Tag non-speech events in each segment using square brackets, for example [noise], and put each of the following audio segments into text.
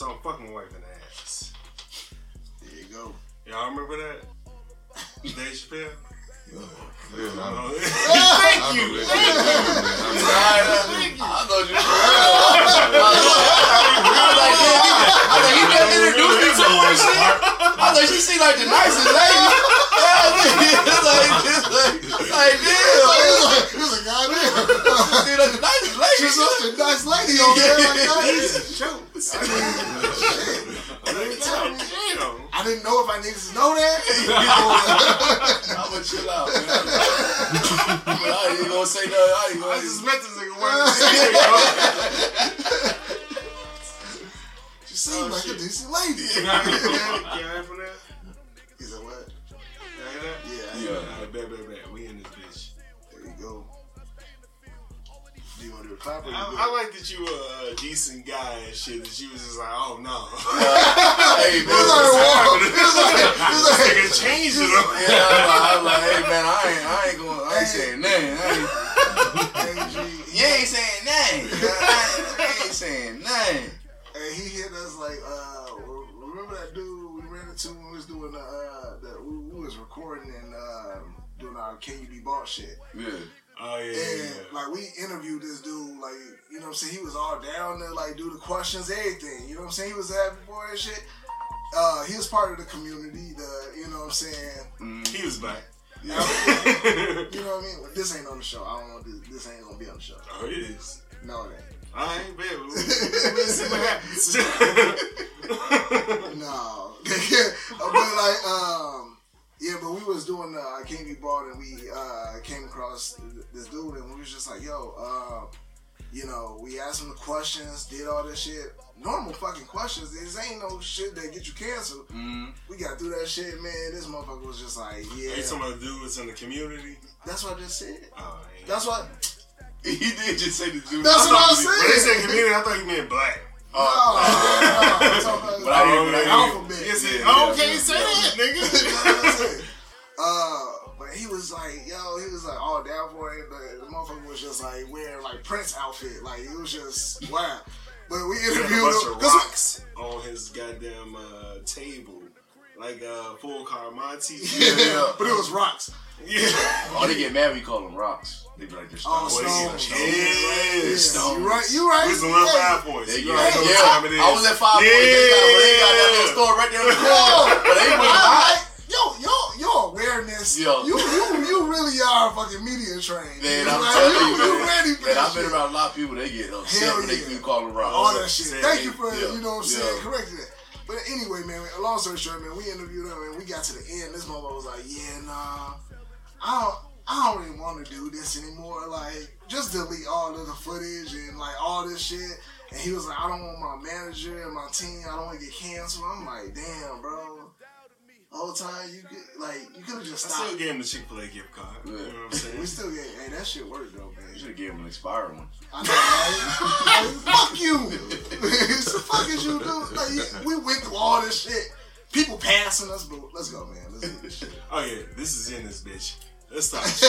So I'm fucking my wife in the ass. There you go. Y'all remember that? Dave Chappelle? Yeah, I, Oh, [laughs] Thank you. I thought you. [laughs] I was like, yeah, I thought he just introduced me to her shit. I thought she seemed like the nicest lady. Like, like, like, damn. Was like, goddamn. Like the lady. She's such a nice lady over there. Like, goddamn. I didn't know if I needed to know that. I'm gonna chill out, man. I ain't gonna say nothing. I ain't gonna. just met this nigga one she seemed like a decent lady. I have from that? He said, what? Hear that? Yeah, Yeah. Alright, bet, bet, bet. We in this bitch. there you go. Do you want to do a clap or you I. I like that you were a decent guy and shit. That you was just like, oh no. [laughs] Hey, like, man. Was like, he was like, nigga changed it. Yeah, I'm like, I'm like, hey man, I ain't, I ain't going, I ain't saying nothing. I ain't, [laughs] you ain't saying nothing. [laughs] I ain't, I ain't saying nothing. And he hit us like, uh, remember that dude we when we was doing the, uh, that we, we was recording and um, doing our Can You Be Bought shit. Yeah. Oh yeah, And yeah, yeah. like we interviewed this dude, like you know what I'm saying, he was all down to like do the questions, everything. You know what I'm saying? He was happy for and shit. Uh, he was part of the community. The you know what I'm saying. Mm, He was back. [laughs] You know what I mean? This ain't on the show. I don't know. This, this ain't gonna be on the show. oh, it is. No, it ain't. I ain't bet. [laughs] We'll, see what happens. No, [laughs] but like, um, yeah, but we was doing can't be bought, and we uh came across this dude, and we was just like, yo, um, you know, we asked him the questions, did all this shit, normal fucking questions. This ain't no shit that get you canceled. mm, We got through that shit, man. This motherfucker was just like, yeah, Are you talking about dudes in the community? that's what I just said. Oh, ain't- That's what. He did just say the dude. That's what I was saying. When they said. said community, I thought you meant black. No, no, I'm talking about But I didn't- the I didn't- alphabet. Yes, it- Yeah, oh, yeah, okay, yeah, say yeah. that, nigga. [laughs] Uh, but he was like, yo, he was like all down for it. But the motherfucker was just like wearing like Prince outfit. Like it was just wow. But we He had a bunch him. of 'cause rocks on his goddamn uh, table, like uh, full car Monty. [laughs] yeah, Yeah. but it was rocks. yeah. Oh, they get mad We call them rocks. They be like, they're Oh, stones. stones. They're Yeah. Yeah, stones. you right. You right. Where's the little yeah. five points? They You get, already yeah, what time it is. I was at five. They got, but they got that little store right there in the corner. [laughs] But they was hot. yo, yo, your awareness. Yo. You, you, you really are fucking media trained. Man, You I'm telling you, you, you man. ready for Man, I've been around a lot of people. They get upset Hell when they yeah. keep calling rocks. all that shit. Thank you for you know what I'm saying yeah. correcting it. But anyway, man, long story short, man, we interviewed him and we got to the end. This motherfucker was like, "Yeah, nah, I don't, I don't even want to do this anymore. Like, just delete all of the footage and like all this shit." And he was like, "I don't want my manager and my team. I don't want to get canceled." I'm like, "Damn, bro." All The whole time you could like you could have just I still stopped. gave him the Chick Fil A gift card. You know what I'm saying? We still get, hey, that shit worked though, man. You should have given him an expired one. I know, right? Like, fuck you. [laughs] the fuck is you do? Like, we went through all this shit. People passing us, but let's go, man. Let's do this shit. Oh yeah, this is in this bitch. Start the show.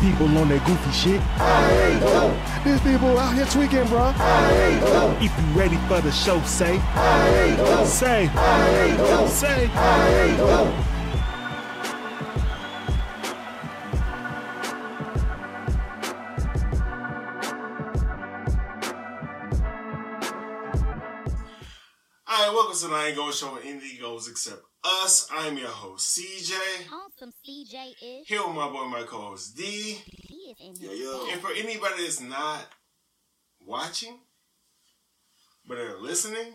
People on that goofy shit. These people out here tweaking, bro. If you ready for the show, say. Say. Say. I ain't Gonna Show where anything goes except us. I'm your host, CJ. Awesome CJ is. Here with my boy, my co-host Dee. He is in Yo, his yo. And for anybody that's not watching, but are listening,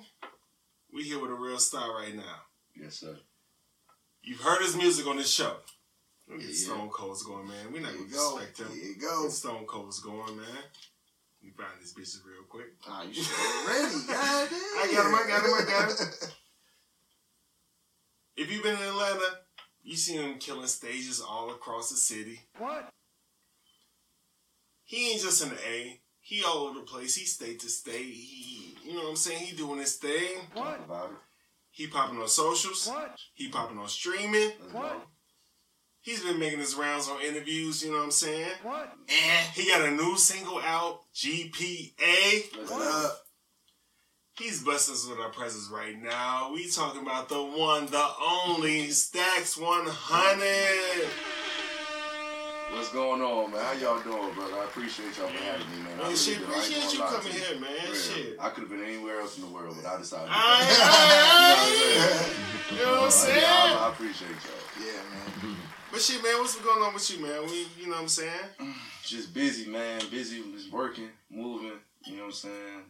we here with a real star right now. Yes, sir. You've heard his music on this show. Look Yeah. Stone Cold's going, man. We're not gonna you go. respect him. There you go. Stone Cold's going, man. We find this bitch real quick. Ah, you should [laughs] be ready. God damn. I got him, I got him, I got him. [laughs] If you've been in Atlanta, you see him killing stages all across the city. What? He ain't just an A. he all over the place. He state to state. He, you know what I'm saying? He doing his thing. Talk about it. He popping on socials. What? He popping on streaming. Let's. He's been making his rounds on interviews. You know what I'm saying? What? And He got a new single out, GPA. What go. up? He's busting us with our presence right now. We talking about the one, the only Stacks 100. What's going on, man? How y'all doing, brother? I appreciate y'all for having me, man. I Man, really shit, do. Appreciate gonna you coming to you. here, man. Real. Shit. I could have been anywhere else in the world, but I decided to Aye, aye, [laughs] aye. You know what I'm saying? yeah, I, I appreciate y'all. Yeah, man. But shit, man, what's going on with you, man? We, you know what I'm saying? Just busy, man. Busy, just working, moving. You know what I'm saying?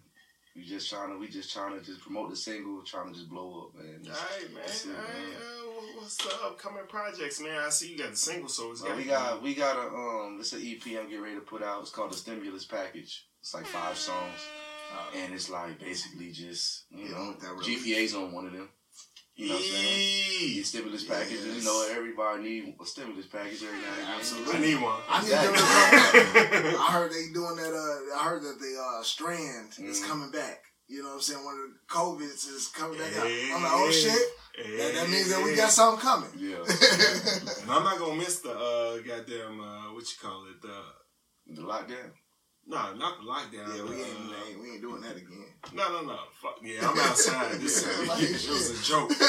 We just trying to, we just trying to just promote the single, trying to just blow up, man. All right, man. it, All right, man. uh, what's the upcoming projects, man? I see you got the single, so it's Well, got we got we got a um it's an EP I'm getting ready to put out. It's called the Stimulus Package. It's like five songs, and it's like basically just you Yeah, know GPA's on one of them. You know what I'm saying? Stimulus package. You know everybody need a stimulus package every now. Absolutely. I need one. I need Exactly. come back. [laughs] I heard they doing that. Uh, I heard that the uh, Strand is Mhm. coming back. You know what I'm saying? One of the COVIDs is coming back. Hey. I'm like, oh shit. That, that means that we got something coming. Yeah, [laughs] And I'm not gonna miss the uh goddamn uh what you call it the the lockdown. No not the lockdown. yeah, we ain't, uh, ain't we ain't doing that again. No, no, no. Fuck yeah, I'm outside [laughs] this Yeah, time. like it was a joke. [laughs]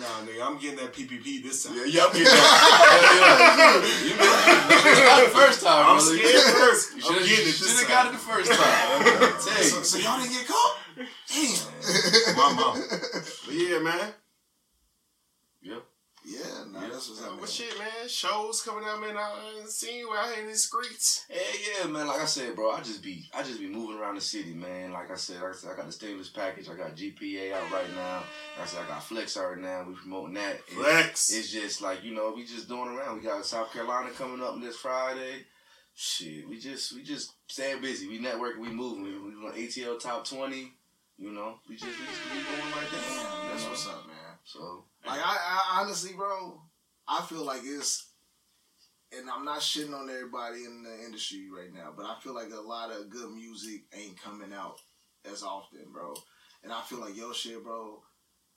nah, nigga, I'm getting that PPP this time. Yeah, yeah, I'm getting that. [laughs] you know, not the first time, I'm brother. scared first. You I'm should getting it have this got time. it the first time. So, you. so y'all didn't get caught? Damn. My mom. But yeah, man. Yeah, that's what's Uh, happening. what shit, man? Shows coming out, man. I ain't seen you out here in these streets. Hey, yeah, man. Like I said, bro, I just be, I just be moving around the city, man. Like I said, like I said, I got the stimulus package. I got GPA out right now. Like I said, I got Flex out right now. We promoting that. Flex. It's just like you know, we just doing around. We got South Carolina coming up this Friday. Shit, we just, we just staying busy. We networking. We moving. We, we on ATL top twenty. You know, we just, we just we going right there. Damn, that's what's up, man. So Like I, I honestly, bro, I feel like it's, and I'm not shitting on everybody in the industry right now, but I feel like a lot of good music ain't coming out as often, bro. And I feel like your shit, bro.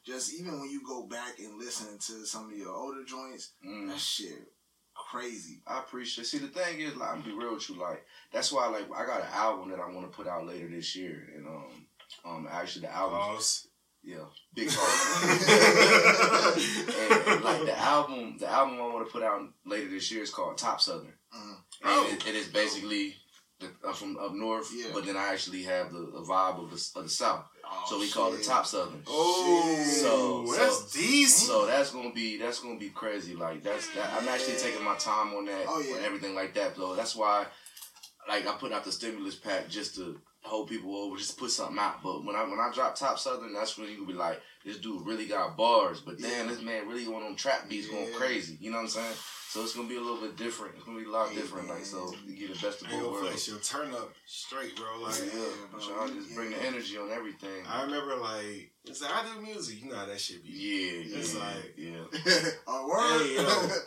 Just even when you go back and listen to some of your older joints, mm. that shit crazy. I appreciate. See, the thing is, like, I'm be real with you. Like, that's why, like, I got an album that I want to put out later this year, and um, um, actually the album, Pause. Yeah, big heart. [laughs] and, like the album, the album I want to put out later this year is called Top Southern. Mm-hmm. Oh. and it, it is basically. The, I'm from up north, Yeah. but then I actually have the, the vibe of the, of the south, Oh, so we call it. Top Southern. Oh, So- that's so- decent. So that's gonna be that's gonna be crazy. Like that's that. I'm actually taking my time on that Oh, yeah. and everything like that. So that's why, like, I put out the stimulus pack just to hold people over, just put something out. But when I when I drop Top Southern, that's when you be like, this dude really got bars. But damn, Yeah. this man really going on trap beats, going crazy. You know what I'm saying? So it's gonna be a little bit different. It's gonna be a lot different. Like so, you get the best of both worlds. your turn up straight, bro. Like Yeah, Yeah, bro. y'all just bring the energy on everything. I remember, like it's like I do music. You know how that shit be. Yeah, It's yeah, like- yeah. a [laughs] word. Hey, yo. [laughs]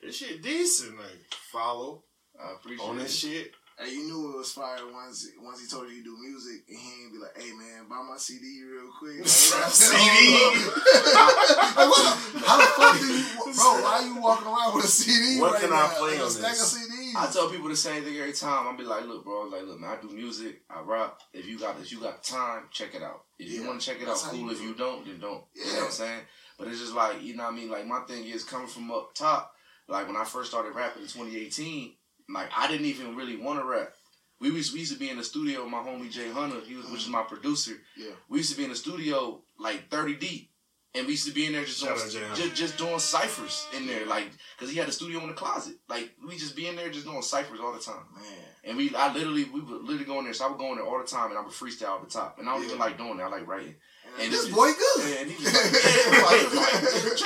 This shit decent. Like follow I appreciate on it. this shit. Hey, you knew it was fire once once he told you he do music and he ain't be like, "Hey man, buy my CD real quick." Like, [laughs] CD? like, what the, how the fuck do you, bro? Why are you walking around with a CD? What right can I now? play Like, a on stack this? of CDs. I tell people the same thing every time. I'll be like, look, bro, like, look, man, I do music, I rap. If you got if you got time, check it out. If you want to check it out, that's cool. you If you don't, then don't. You know what I'm saying? But it's just like, you know what I mean? Like my thing is coming from up top. Like when I first started rapping in 2018, like I didn't even really want to rap. We used, we used to be in the studio with my homie Jay Hunter, he was, which is my producer. Yeah. We used to be in the studio like 30 deep. And we used to be in there just Shout doing, out Jay Hunter. just, just doing ciphers in there, like, cause he had a studio in the closet. Like, we just be in there just doing ciphers all the time. man. And we, I literally, we would literally go in there. So I would go in there all the time, and I would freestyle at the top. And I don't Yeah. even like doing that. I like writing. And And this it- boy good. And he was like, yeah, like,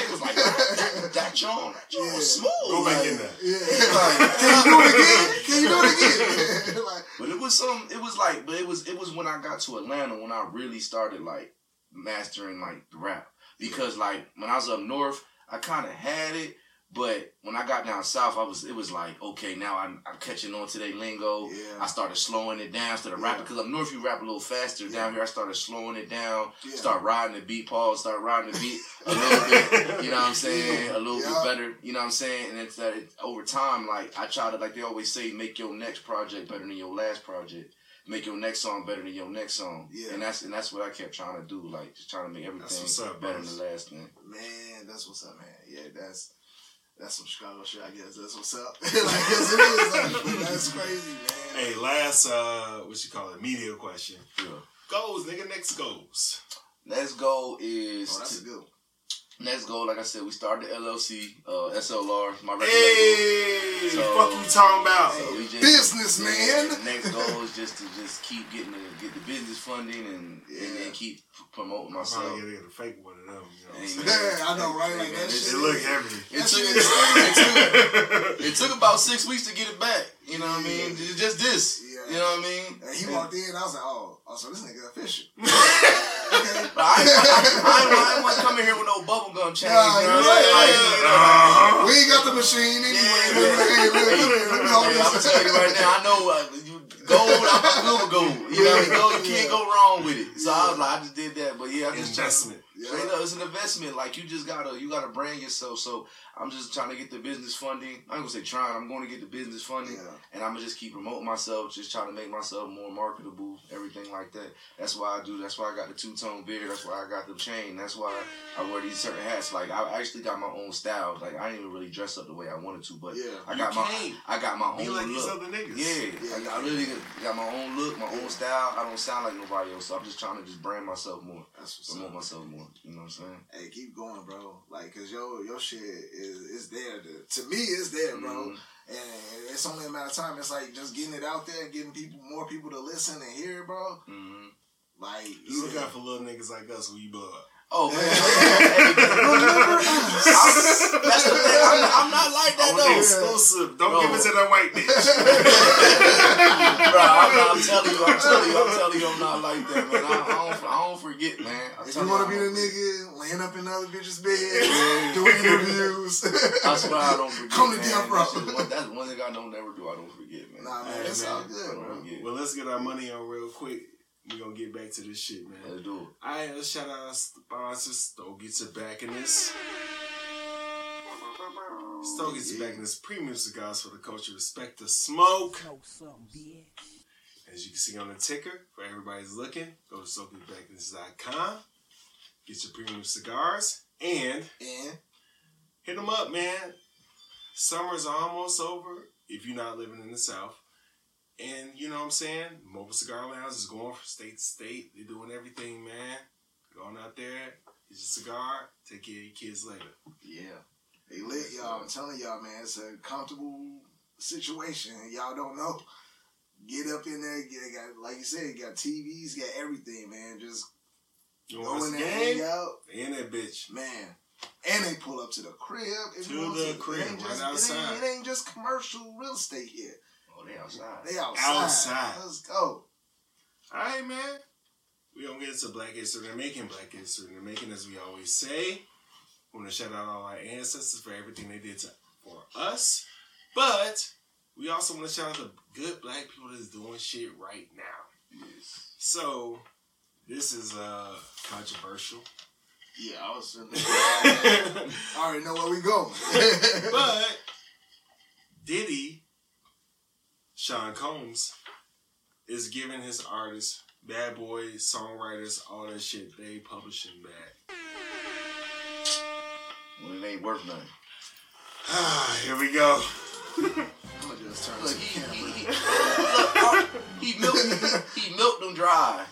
it was like, that, that John, that John Yeah. was smooth. Go back Like, in there. Yeah. Can you do it again? Can you do it again? [laughs] [laughs] like, But it was some. It was like, but it was it was when I got to Atlanta when I really started like mastering like the rap because like when I was up north, I kind of had it, But when I got down south, I was it was like okay, now I'm, I'm catching on to their lingo. Yeah. I started slowing it down, started Yeah. rapping because up north you rap a little faster. Yeah. Down here I started slowing it down, Yeah. start riding the beat, Paul, start riding the beat [laughs] a little bit. You know what I'm saying? A little bit better. You know what I'm saying? And it's that it, over time, like I try to like they always say, make your next project better than your last project. Make your next song better than your next song. Yeah. And that's and that's what I kept trying to do, like just trying to make everything up, better boss. than the last thing. Man, that's what's up, man. Yeah, that's that's some Chicago shit. I guess that's what's up. [laughs] like, yes, it is. Like, that's crazy, man. Hey, last uh, what you call it? Media question. Yeah. Goals, nigga. Next goals. Next goal is Oh, that's to- a good. one. Next goal. Like I said, we started the LLC, uh, SLR, my record label. Hey, So- fuck you talking about? So we just Businessman. The next goal is just to just keep getting the get the business funding and and then keep promoting I'm myself. probably gonna get a fake one of them. You know what I'm Yeah, I know, right? Like that It's- shit. It look heavy. It That took, shit it, is took, it took about six weeks to get it back. You know what I mean? It's Just this. Yeah. You know what I mean? And he walked in, I was like, oh, oh, so this nigga official. okay. [laughs] But I ain't, I, I, ain't, I ain't want to come in here with no bubble gum chain. Nah, you know you what I'm saying? Like, know, we ain't got the machine anyway. Yeah. Look, hey, look, look, look, let me hold I'm this. telling you right now, I know uh, you gold. I'm, I'm good gold. You know, gold. You can't go wrong with it. So I was like, I just did that. But yeah, I just trying- Investment. Straight up, it's an investment. Like you just gotta, you gotta brand yourself. So I'm just trying to get the business funding. I'm gonna say trying. I'm going to get the business funding, Yeah. and I'm gonna just keep promoting myself. Just trying to make myself more marketable. Everything like that. That's why I do. That's why I got the two tone beard. That's why I got the chain. That's why I wear these certain hats. Like I actually got my own style. Like I didn't even really dress up the way I wanted to, but Yeah. I You got my, can't. I got my Be own like these look. other niggas. Yeah, Yeah. like, I really got my own look, my own style. I don't sound like nobody else, so I'm just trying to just brand myself more, That's what's promote up. myself more. You know what I'm saying? Hey, keep going, bro. Like, cause your your shit is is there. To, to me, it's there, bro. Mhm. And it's only a matter of time. It's like just getting it out there, getting people more people to listen and hear it, bro. hmm Like, you look out for little niggas like us when you blow up. Oh man, Remember us. I'm- that's the thing. I'm, I'm not like that I want though, exclusive. Don't Bro. give it to that white bitch. [laughs] bro. I'm, not, I'm telling you, I'm telling you, I'm telling you, I'm not like that, man. I, I don't, I don't forget, man. I'm If you want to be the nigga laying up in other bitches' beds, doing interviews. [laughs] I swear I don't forget. Come to man. death That one- That's one thing I don't ever do. I don't forget, man. Nah, man, Hey, it's man. all good, I bro. well, let's get our money on real quick. We going to get back to this shit, man. Let's do it. Alright, let's shout out our sponsor, uh, Stowe Gets It Back in this. Stowe Gets It Back in this premium cigars for the culture. Respect the smoke. As you can see on the ticker, for everybody's looking, go to StoweGetsBackInThis.com. Get your premium cigars and And hit them up, man. Summer's almost over if you're not living in the South. And you know what I'm saying? Mobile Cigar Lounge is going from state to state. They're doing everything, man. Going out there, get your cigar, take care of your kids later. yeah, they lit, y'all. I'm telling y'all, man, it's a comfortable situation. Y'all don't know. Get up in there. Get got like you said, got TVs, got everything, man. Just You go in there, game? hang out, They in that bitch. man. And they pull up to the crib. If To the crib, ain't right outside. It ain't, it ain't just commercial real estate here. Oh, they outside. They outside. Outside. Let's go. Alright, man. We gonna get into Black History. They're making Black History. They're making, as we always say. We want to shout out all our ancestors for everything they did to, for us. But we also want to shout out the good black people that's doing shit right now. Yes. So this is uh controversial. Yeah, I was. [laughs] I already know where we going. [laughs] but Diddy, Sean Combs, is giving his artists, bad boys, songwriters, all that shit, they publishing back. When it ain't worth nothing. Ah, here we go. [laughs] I'm gonna just turn Look, he, camera. he, he, look, [laughs] he milked he milked them dry.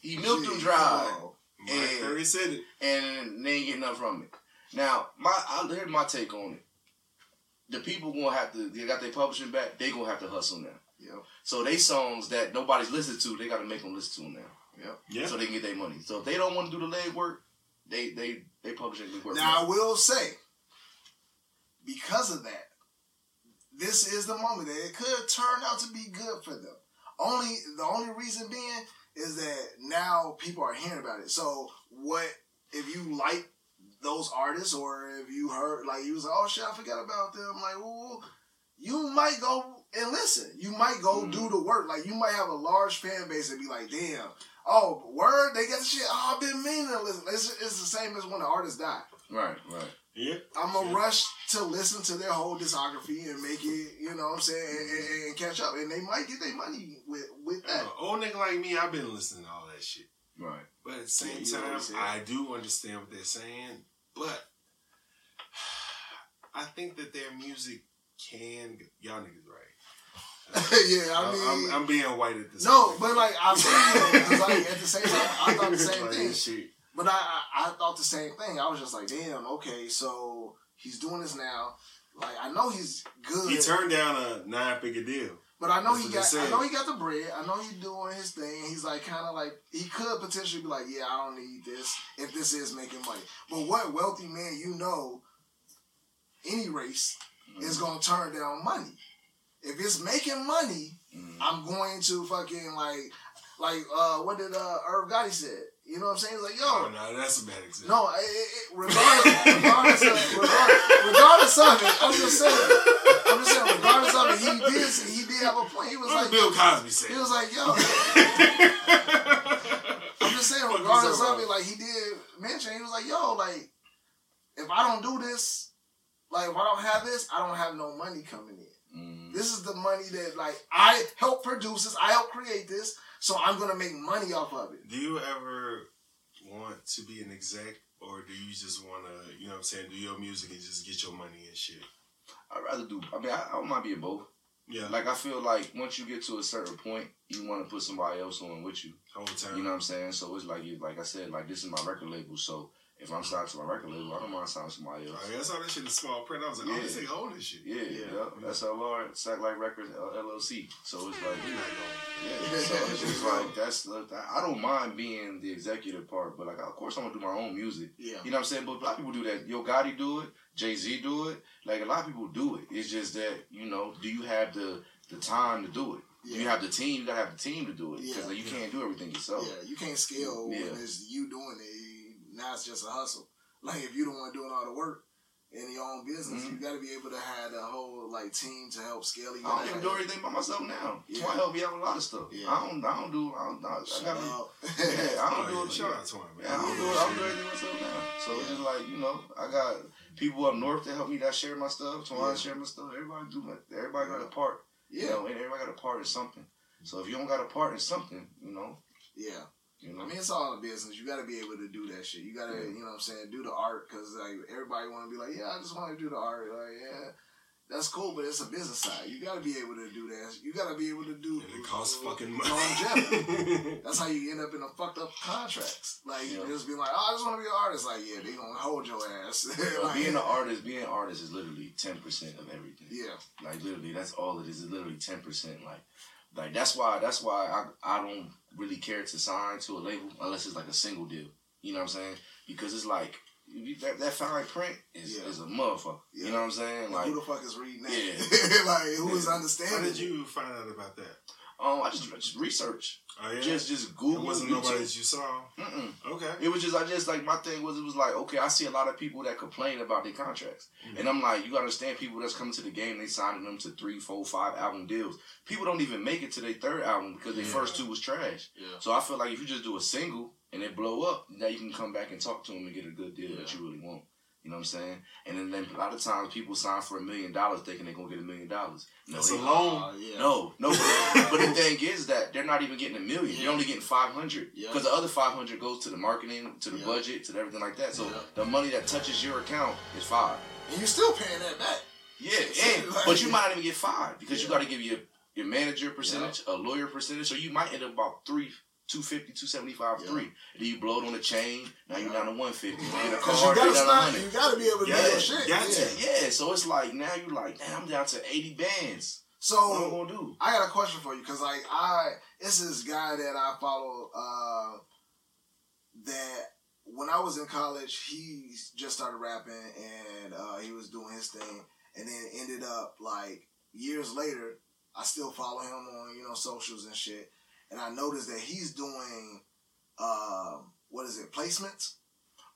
He milked them dry, Oh, And- Perry said it. and they ain't getting nothing from it. Now, my I, here's my take on it. The people gonna have to. They got their publishing back. They gonna have to hustle now. Yep. So they songs that nobody's listened to, they got to make them listen to them now, Yep. Yeah. so they can get their money. So if they don't want to do the leg work, they they they publishing the work. Now I will say, because of that, this is the moment that it could turn out to be good for them. Only the only reason being is that now people are hearing about it. So what if you like those artists, or if you heard like you was like, oh shit, I forgot about them. Like, well, you might go and listen. You might go do the work. Like, you might have a large fan base and be like, damn. Oh, word, they got the shit. Oh, I've been meaning to listen. It's, it's the same as when the artist die. Right, right. Yeah. I'm gonna rush to listen to their whole discography and make it, you know what I'm saying, and, and, and catch up. And they might get their money with with that. Uh, old nigga like me, I've been listening to all that shit. Right. But at the same Yeah, you know what time, I do understand what they're saying. But [sighs] I think that their music can. Y'all niggas right. [laughs] yeah, I I'm- mean, I'm, I'm being white at this no, point. but like I feel like at the same time, I thought the [laughs] same Like, thing. shit. But I, I I thought the same thing. I was just like, damn, okay, so he's doing this now. Like I know he's good. He turned down a nine figure deal. But I know That's he got. I know he got the bread. I know he's doing his thing. He's like kind of like he could potentially be like, yeah, I don't need this if this is making money. But what wealthy man you know, any race is gonna turn down money. If it's making money, I'm going to fucking like, like uh, what did uh Irv Gotti said? You know what I'm saying? He's like, yo, Oh no, that's a bad example. no, it, it, it, regardless, regardless, of, regardless, regardless of it, I'm just saying, I'm just saying, regardless of it, he did, he did have a point. He was What like, did Bill Cosby said, he was like, yo, [laughs] I'm just saying, regardless of it, like he did mention, he was like, yo, like if I don't do this, like if I don't have this, I don't have no money coming in. Mm. This is the money that like I help produce this, I help create this, so I'm gonna make money off of it. Do you ever want to be an exec, or do you just want to, you know what I'm saying, do your music and just get your money and shit? I'd rather do. I mean, I, I don't mind being both. Yeah, Like I feel like once you get to a certain point, you want to put somebody else on with you. whole time. You know what I'm saying? So it's like you, like I said, like this is my record label. So if I'm signed to my record label, I don't mind signing somebody else. Oh, I saw that shit in small print. I was like, oh, Yeah. this nigga own this shit. Yeah, Yeah. yeah. That's LR, Satellite Records L- LLC. So it's like, He not yeah. So it's just like that's. The, I don't mind being the executive part, but like of course I'm gonna do my own music. Yeah. You know what I'm saying? But a lot of people do that. Yo Gotti do it. Jay Z do it. Like a lot of people do it. It's just that you know, do you have the the time to do it? Do you have the team? You gotta have the team to do it because Yeah. you can't do everything yourself. Yeah, you can't scale when it's you doing it. Now it's just a hustle. Like if you the one doing all the work in your own business, Mhm. you got to be able to have a whole like team to help scale you. I don't even do everything by myself now. Yeah. Twine help me out a lot of stuff. Yeah. I don't. I don't do. I don't. I, I got me. [laughs] Yeah, I don't Oh, do yeah, it. shout yeah. out to him, man. Yeah, I don't do it. I don't do everything myself now. So it's just like you know, I got people up north that help me that share my stuff. Twine Yeah. share my stuff. Everybody do. My, everybody got a part. You yeah, know, and everybody got a part in something. So if you don't got a part in something, you know, yeah. You know. I mean, it's all a business. You got to be able to do that shit. You got to, Yeah. you know what I'm saying, do the art because like everybody want to be like, yeah, I just want to do the art. Like, yeah, that's cool, but it's a business side. You got to be able to do that. You got to be able to do. And it costs fucking money. longevity. [laughs] That's how you end up in a fucked up contracts. Like you just be like, oh, I just want to be an artist. Like, yeah, they gonna hold your ass. [laughs] Like, being an artist, being an artist is literally ten percent of everything. yeah, Like literally, that's all it is. It's literally ten percent. Like, like that's why that's why I I don't really care to sign to a label unless it's like a single deal. You know what I'm saying? Because it's like that, that fine print is, Yeah. is a motherfucker. Yeah. You know what I'm saying? like, Like, who the fuck is reading that? Yeah. [laughs] like, who is Yeah. understanding? How did you find out about that? Um, I just just research, Oh yeah, just just it Google. wasn't YouTube. nobody that you saw. Mm-mm. Okay. It was just I just like my thing was it was like okay I see a lot of people that complain about their contracts Mhm. and I'm like you gotta understand people that's coming to the game they signing them to three four five album deals people don't even make it to their third album because their Yeah. first two was trash Yeah. so I feel like if you just do a single and it blow up now you can come back and talk to them and get a good deal that you really want you know what I'm saying and then, then a lot of times people sign for a million dollars thinking they're gonna get a million dollars no That's a loan. Uh, yeah. no, no, but, [laughs] but the thing is that they're not even getting a million. Yeah. They're only getting five hundred Yeah. because the other five hundred goes to the marketing, to the Yeah. budget, to everything like that. So Yeah. the money that touches your account is five. and you're still paying that back. Yeah, [laughs] So, and like- but you might not even get five because you got to give your your manager percentage, a lawyer percentage. So you might end up about three. 250, 275, Yeah. 3. Then you blow it on the chain. Now you're down to 150. Then a Because car, you gotta you're down to stop. You gotta be able to do Yeah, your shit. yeah. to. Yeah, so it's like now you're like, damn, I'm down to 80 bands. So What am I gonna do? I got a question for you because like I it's this guy that I follow uh that when I was in college he just started rapping and uh he was doing his thing and then ended up like years later I still follow him on you know socials and shit and I noticed that he's doing um what is it placements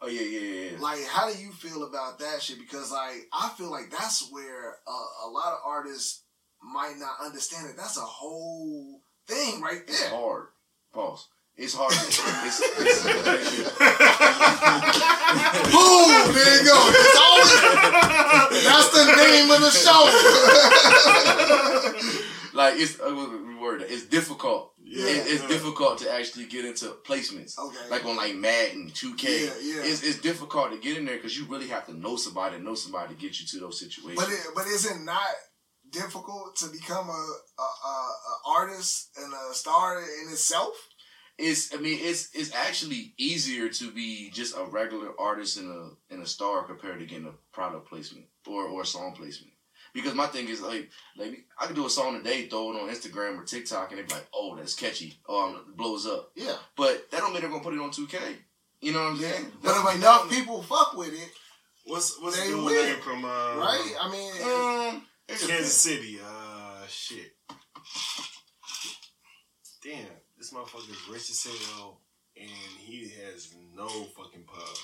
Oh yeah, yeah, yeah. Like, how do you feel about that shit? Because like, I feel like that's where uh, a lot of artists might not understand it. That's a whole thing right It's there. hard. Pause. It's hard. to- [laughs] it's, it's, [laughs] Boom! There you go. It's always that's the name of the show. [laughs] like it's uh, word. It's difficult. Yeah, It- it's yeah. difficult to actually get into placements. Okay. Like on like Madden, 2K. Yeah, yeah. It's, it's difficult to get in there because you really have to know somebody, and know somebody to get you to those situations. But it, but is it not difficult to become a, a, a, a artist and a star in itself? it's I mean it's it's actually easier to be just a regular artist and a and a star compared to getting a product placement or or a song placement. Because my thing is like like I could do a song today, throw it on Instagram or TikTok, and they be like, "Oh, that's catchy," or um, it blows up. Yeah. But that don't mean they're gonna put it on 2K. You know what I'm saying? But if don't enough people fuck with it, What's what's They the dude will. name from uh, right? I mean, Um, it Kansas depends. City? Uh, shit. Damn, this motherfucker is rich as hell, and he has no fucking pub.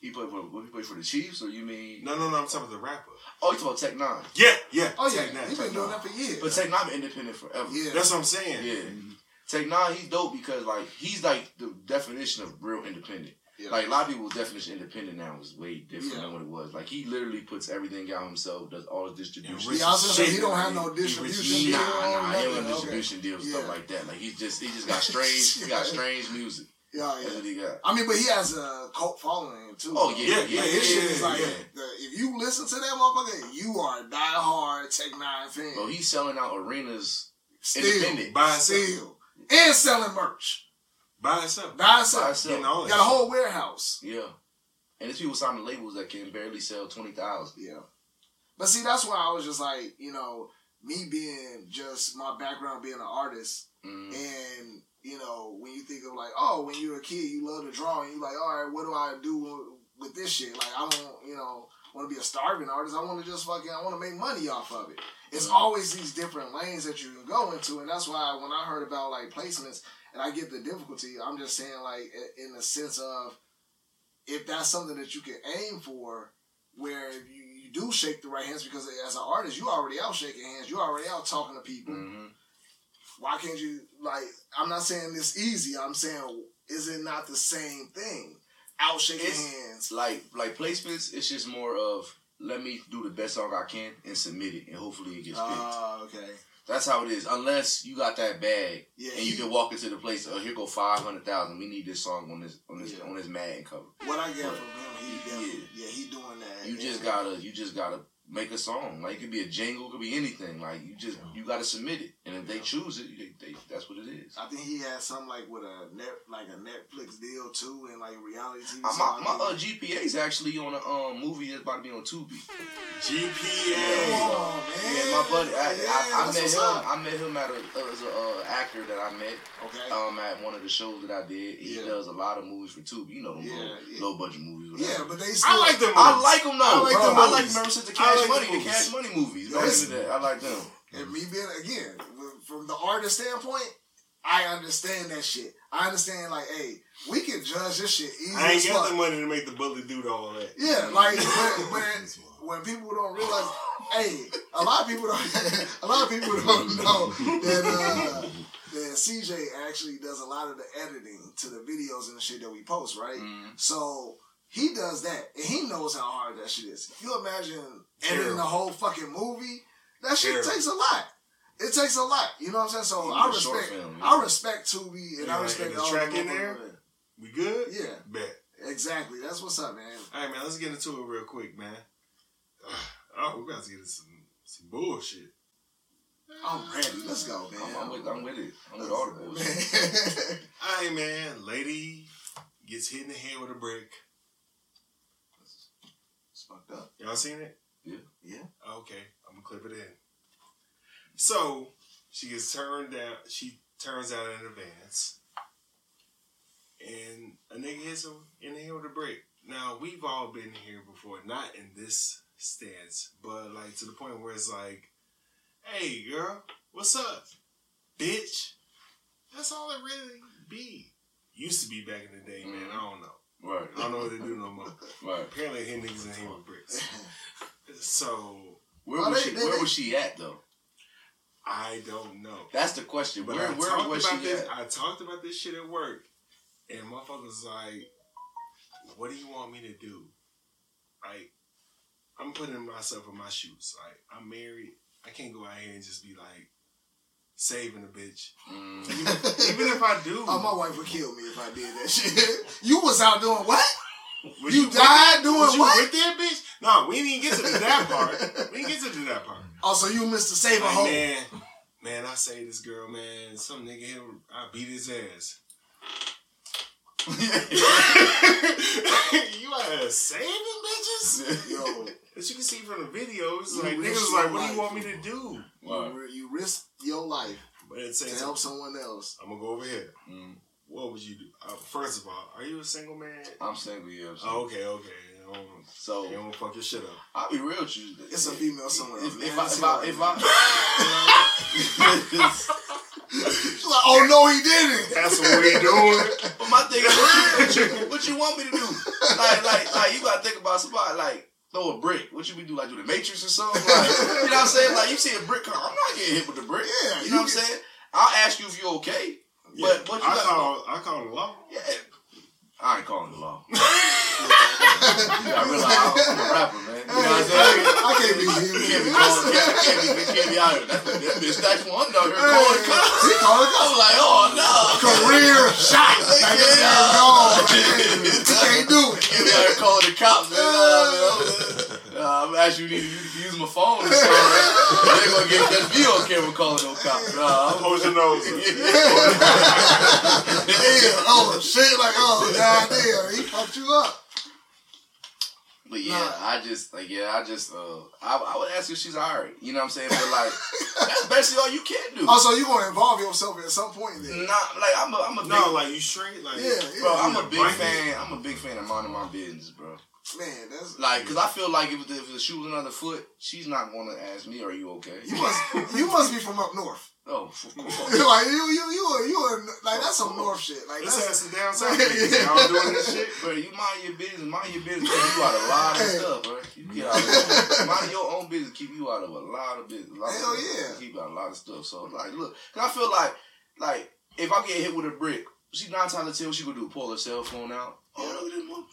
Shit. He played for what, he played for the Chiefs, or you mean? No, no, no. I'm talking about the rapper. Oh, you talking about Tech N9ne? Yeah, yeah. oh yeah, Take that, he's been doing that. that for years. But Tech N9ne been independent forever. yeah, That's what I'm saying. Yeah. Tech N9ne, he's dope because like he's like the definition of real independent. Yeah. Like a lot of people's definition of independent now is way different Yeah. than what it was. Like he literally puts everything out himself, does all the distribution. Yeah, I was say he don't have no distribution as deal. shit. Nah, nah, he don't have Okay. distribution deals, stuff like that. Like he just he just got [laughs] strange he got strange music. Yeah, That's yeah. what he got. I mean, but he has a cult following too. Oh yeah, Yeah, yeah, yeah, Like, yeah. his shit is like, yeah. the, if you listen to that motherfucker, you are a diehard Tech N9ne fan. Bro, he's selling out arenas Still, independent. By himself. still, and selling merch. By himself. By by himself. himself. Getting Got a whole warehouse. Yeah. And there's people signing labels that can barely sell twenty thousand. Yeah. But see, that's why I was just like, you know, me being just my background being an artist, Mm. and you know, when you think of like, oh, when you're a kid, you love to draw, and you're like, all right, what do I do with this shit? Like, I don't, you know, want to be a starving artist. I want to just fucking, I want to make money off of it. It's Mhm. always these different lanes that you can go into, and that's why when I heard about like placements, and I get the difficulty, I'm just saying like in the sense of if that's something that you can aim for, where you, you do shake the right hands, because as an artist, you already out shaking hands, you already out talking to people hmm why can't you like i'm not saying it's easy i'm saying is it not the same thing out shaking It's- hands Like like placements, it's just more of let me do the best song I can and submit it, and hopefully it gets picked. uh, okay That's how it is. Unless you got that bag yeah and you can walk into the place. Oh, here go five hundred thousand. We need this song on this on this Yeah. on this Madden cover. what i get But- from him he Yeah. yeah he doing that You just gotta you just gotta make a song. Like it could be a jingle, it could be anything. Like you just you gotta submit it, and if they choose it, they, they, that's what it is. I think he had something like with a net, like a Netflix deal too, and like reality TV. Uh, my my uh, GPA is actually on a um, movie that's about to be on Tubi. GPA. Come on, man. Yeah, my buddy, I, Yeah, I, I met him. up. I met him at a as a uh, actor that I met Okay. um at one of the shows that I did. He Yeah. does a lot of movies for Tubi. You know them Yeah, low, yeah. low budget movies. yeah, but they still. I like them. I like them though. I like bro. them I like them ever since the Cash Money, the movies. Cash Money movies. Listen. that. I like them. And me being again from the artist standpoint, I understand that shit. I understand like, hey, we can judge this shit easy I ain't got fuck. the money to make the bully do all that. Yeah, like but, but [laughs] when people don't realize, hey, a lot of people don't. [laughs] a lot of people don't know that uh, that CJ actually does a lot of the editing to the videos and the shit that we post, right? Mm. So he does that, and he knows how hard that shit is. If you imagine editing the whole fucking movie, that shit Terrible. takes a lot. It takes a lot. You know what I'm saying? So Even I respect. film, yeah. I respect Tubi, and Yeah, I respect and the all track the in there? motherfuckers. We good? Yeah, Bet. exactly. That's what's up, man. All right, man. Let's get into it real quick, man. [sighs] Oh, we about to get into some some bullshit. I'm ready. Let's go, man. I'm, I'm with. I'm with it. I'm with all the bullshit. [laughs] All right, man. Lady gets hit in the head with a brick. it's fucked up. Y'all seen it? Yeah. Okay, I'm gonna clip it in. So she gets turned down. She turns out in advance, and a nigga hits her in the head with a brick. Now we've all been here before, not in this stance, but like to the point where it's like, "Hey, girl, what's up, bitch?" That's all it really be. used to be back in the day, man. Mhm. I don't know. Right. I don't know what they do no more. [laughs] Right. Apparently, hit niggas in here with bricks. [laughs] So Where Oh, was they- she? they- Where they- was she at though? I don't know. That's the question. But where I where talked was about she this. at? I talked about this shit at work, and motherfuckers like, "What do you want me to do?" Like, I'm putting myself in my shoes. Like, I'm married. I can't go out here and just be like saving a bitch. Mm. Even if I do, Oh, my wife would kill me if I did that shit. [laughs] you was out doing what? was you with died that- doing was you what? with that bitch? No, we didn't get to the that part. We didn't get to the that part. [laughs] Also, you missed the save a Like, hoe. man, man, I say this girl, man, some nigga here, I beat his ass. [laughs] you out here saving bitches? Yo, As you can see from the videos, You like niggas was like, what do you want me to do? Right. you, you risk your life But at the same to help someone else. I'm gonna go over here. Mm. What would you do? Uh, first of all, are you a single man? I'm single, yeah. So, Oh, okay, okay. You don't, so you don't fuck your shit up. I'll be real with you. It's a female somewhere. If, man. if I, It's if I, alright. if I, She's [laughs] like, oh no, he didn't. That's what we doing. [laughs] but my thing is, what you, what you, what you want me to do? Like, like, like, you gotta think about somebody like throw a brick. What you be do? Like do the Matrix or something? Like, you know what I'm saying? Like, you see a brick come, I'm not getting hit with the brick. Yeah, you know you what I'm saying? I'll ask you if you're okay. But what you I got? call, I call the law. Yeah. I ain't calling the law. you gotta realize I'm a rapper, man. You know what I'm saying? I can't be Can't be calling, can't, be, can't be out here. That, that bitch Stacks one out here calling cops. He called it I'm like, oh no. career shot. [laughs] Like, gone. [laughs] He can't do it. Can't be out here calling the cops, man. Nah, man. I'm actually need to use my phone or something. they ain't gonna get that video on camera calling no cops. Nah, I'm Hold your nose up. [laughs] Yeah, oh shit, like oh god damn, he fucked you up. But yeah, Nah. I just like yeah, I just uh I, I would ask if she's alright. You know what I'm saying? But like that's basically all you can do. Also, you gonna involve yourself at some point then. Not like I'm a I'm a big No, like you straight, like Yeah, yeah. bro, I'm a big fan. I'm a big fan of minding my business, bro. Man, that's Like, cause I feel like if the, if the shoe was another foot, she's not gonna ask me, "Are you okay?" you must you must be from up north. [laughs] Oh, of course. [laughs] like you you you you are, like that's some north shit. Like Let's that's some down [laughs] south niggas. Y'all doing this shit. Bro, you mind your business. Mind your business. Keep you out of a lot of Hey. stuff, bro. You get out of mind your own business. Keep you out of a lot of business. Lot Hell of, yeah. Keep out of a lot of stuff. So like, look, cause I feel like, like if I get hit with a brick, she nine times out of ten, she gonna do? Pull her cell phone out. Oh, look at this mother.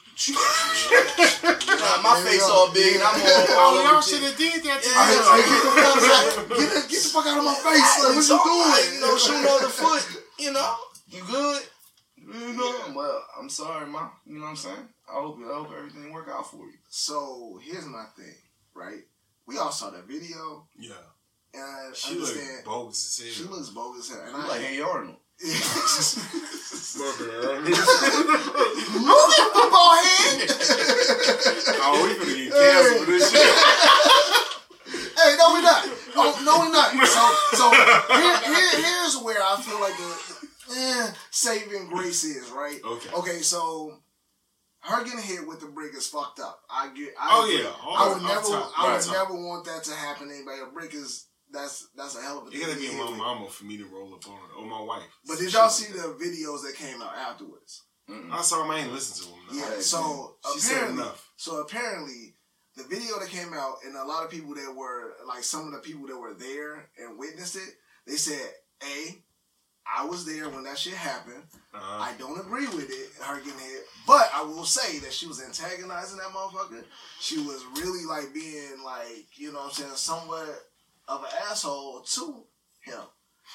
Nah, my There face all go. big and I'm all. Oh, y'all should have did that to Yeah. Me. I get the fuck out, get, the, get the fuck out of my face. Like, what you doing? like, you know, shooting on the foot. You know, you good? You know, well, I'm sorry, ma. You know what I'm saying? I hope, I hope everything work out for you. So here's my thing, right? We all saw that video, Yeah, and I she understand look bogus as she looks bogus, and You I like Hey Arnold. Move it, football head. oh, we finna get canceled for this shit. hey, no, we not. Oh, no, we not. So, so here, here, here's where I feel like the eh, saving grace is, right? Okay. Okay, so her getting hit with the brick is fucked up. I get. I Oh agree. yeah, I would never. top, I would off top. never want that to happen to anybody. A brick is that's that's a hell of a. It thing gotta be my mama for me to roll up on or my wife. But did y'all see the videos that came out afterwards? Mm-mm. I saw him. I ain't listen to him. No. Yeah. So She said apparently, enough. so apparently, the video that came out and a lot of people that were like some of the people that were there and witnessed it, they said, "A, I was there when that shit happened. Uh, I don't agree with it, her getting hit, but I will say that she was antagonizing that motherfucker. She was really like being like, you know what I'm saying, somewhat of an asshole to him.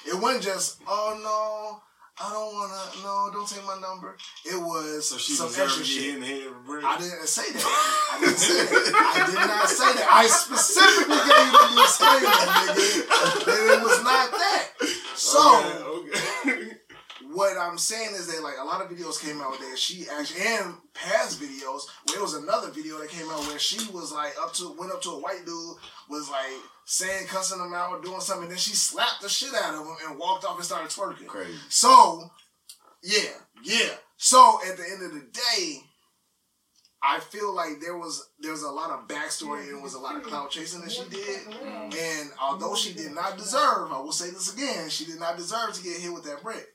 It wasn't just, oh no, I don't wanna, no, don't take my number. It was so she some extra shit. in the head with. I didn't say that. I didn't say that. I did not say that. I specifically gave you the disclaimer, nigga, that it was not that. So okay. okay. what I'm saying is that like a lot of videos came out that she actually and past videos where it was another video that came out where she was like up to went up to a white dude was like saying cussing him out or doing something and then she slapped the shit out of him and walked off and started twerking. Crazy. So yeah, yeah. So at the end of the day, I feel like there was there's a lot of backstory and was a lot of clout chasing that she did. And although she did not deserve, I will say this again, she did not deserve to get hit with that brick.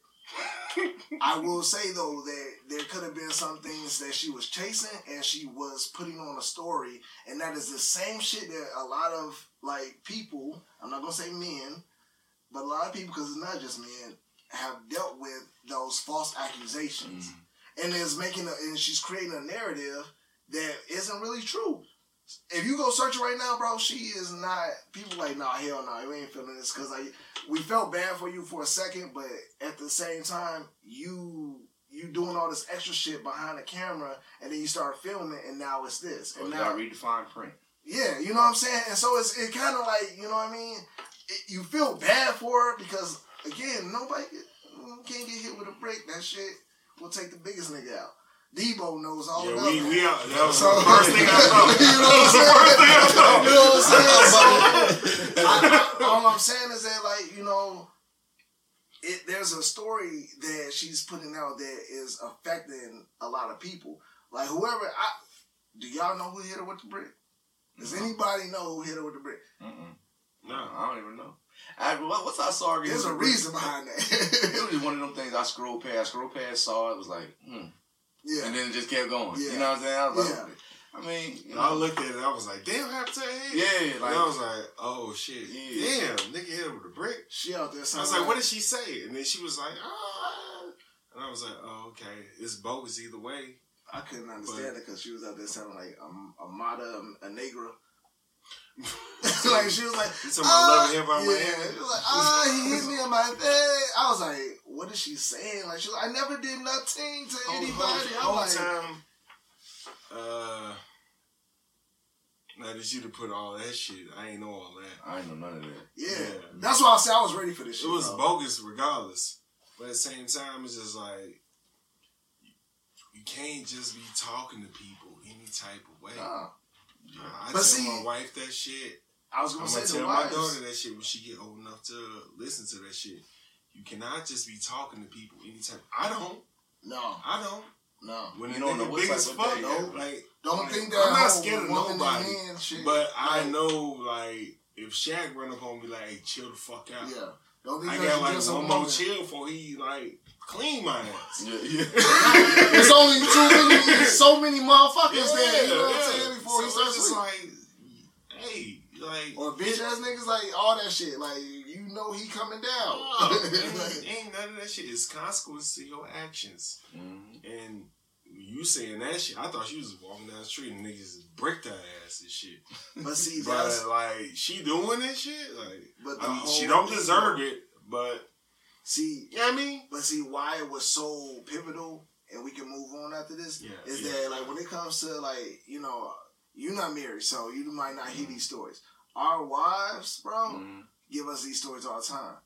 I will say though that there could have been some things that she was chasing and she was putting on a story, and that is the same shit that a lot of like people. I'm not gonna say men, but a lot of people, because it's not just men, have dealt with those false accusations, mm-hmm. and is making a, and she's creating a narrative that isn't really true. If you go search right now, bro, she is not. People like, nah, hell no, you ain't feeling this because like we felt bad for you for a second, but at the same time, you you doing all this extra shit behind the camera, and then you start filming, and now it's this, and you now gotta fine print. Yeah, you know what I'm saying? And so it's it kind of like, you know what I mean? It, you feel bad for her because, again, nobody get, mm, can't get hit with a brick. That shit will take the biggest nigga out. Debo knows all Yeah, about we, that. we are, that was So- the first thing I thought. [laughs] you know what I'm saying? First thing I thought. You know what I'm saying? So, I, I, all I'm saying is that, like, you know, it there's a story that she's putting out that is affecting a lot of people. Like, whoever, I do y'all know who hit her with the brick? Does anybody know who hit her with the brick? Mm-mm. No. I don't even know. I, what, what's I saw? There's a reason behind that. It was just one of them things I scrolled past. Scrolled past, saw it, was like, hmm. yeah. And then it just kept going. Yeah. You know what I'm saying? I was like, Yeah. I mean, you And I looked at it, I was like, damn, what happened to her head? yeah, And I was like, oh shit. Yeah. Damn, nigga hit her with a brick. She out there. I was like, what did she say? And then she was like, ah. And I was like, oh, okay. It's bogus either way. I couldn't understand it because she was out there sounding like a, a mata, a negra. [laughs] [laughs] like she was like, You talking about ah, Love and Hip Hop yeah. Miami? She was like, ah, he hit me in my face. I was like, what is she saying? Like she was like, I never did nothing to Whole, anybody. I'm whole, whole like, time, uh, now that you to put all that shit, I ain't know all that. I ain't know none of that. yeah. Yeah. That's why I said I was ready for this shit. It was bro. bogus regardless. But at the same time, it's just like, you, you can't just be talking to people any type of way. Nah. I But tell see- my wife that shit. I was I'm gonna gonna tell the my daughter that shit when she get old enough to listen to that shit. You cannot just be talking to people anytime. I don't. No, I don't. no. When You don't know type of fuck, yeah. like Don't like, think that I'm not scared of nobody. But I know, like, if Shaq run up on me, like, hey, chill the fuck out. Yeah. Don't think I got like one more chill for he like clean my ass. Yeah, yeah. [laughs] There's only too many, so many motherfuckers Yeah, there. You know what yeah. I'm saying? Before he starts it's just like, hey, like, Or bitch ass niggas like all that shit. Like you know he coming down. oh, [laughs] ain't, ain't none of that shit. It's consequence to your actions. Mhm. And you saying that shit, I thought she was walking down the street and niggas just bricked her ass and shit. [laughs] but see, But that's like, she doing this shit, like, but I mean, whole she don't deserve it. But See, you know what I mean? but see why it was so pivotal, and we can move on after this. Yeah, is yeah. that like when it comes to like you know you're not married, so you might not hear these stories. Our wives, bro, Mhm. give us these stories all the time.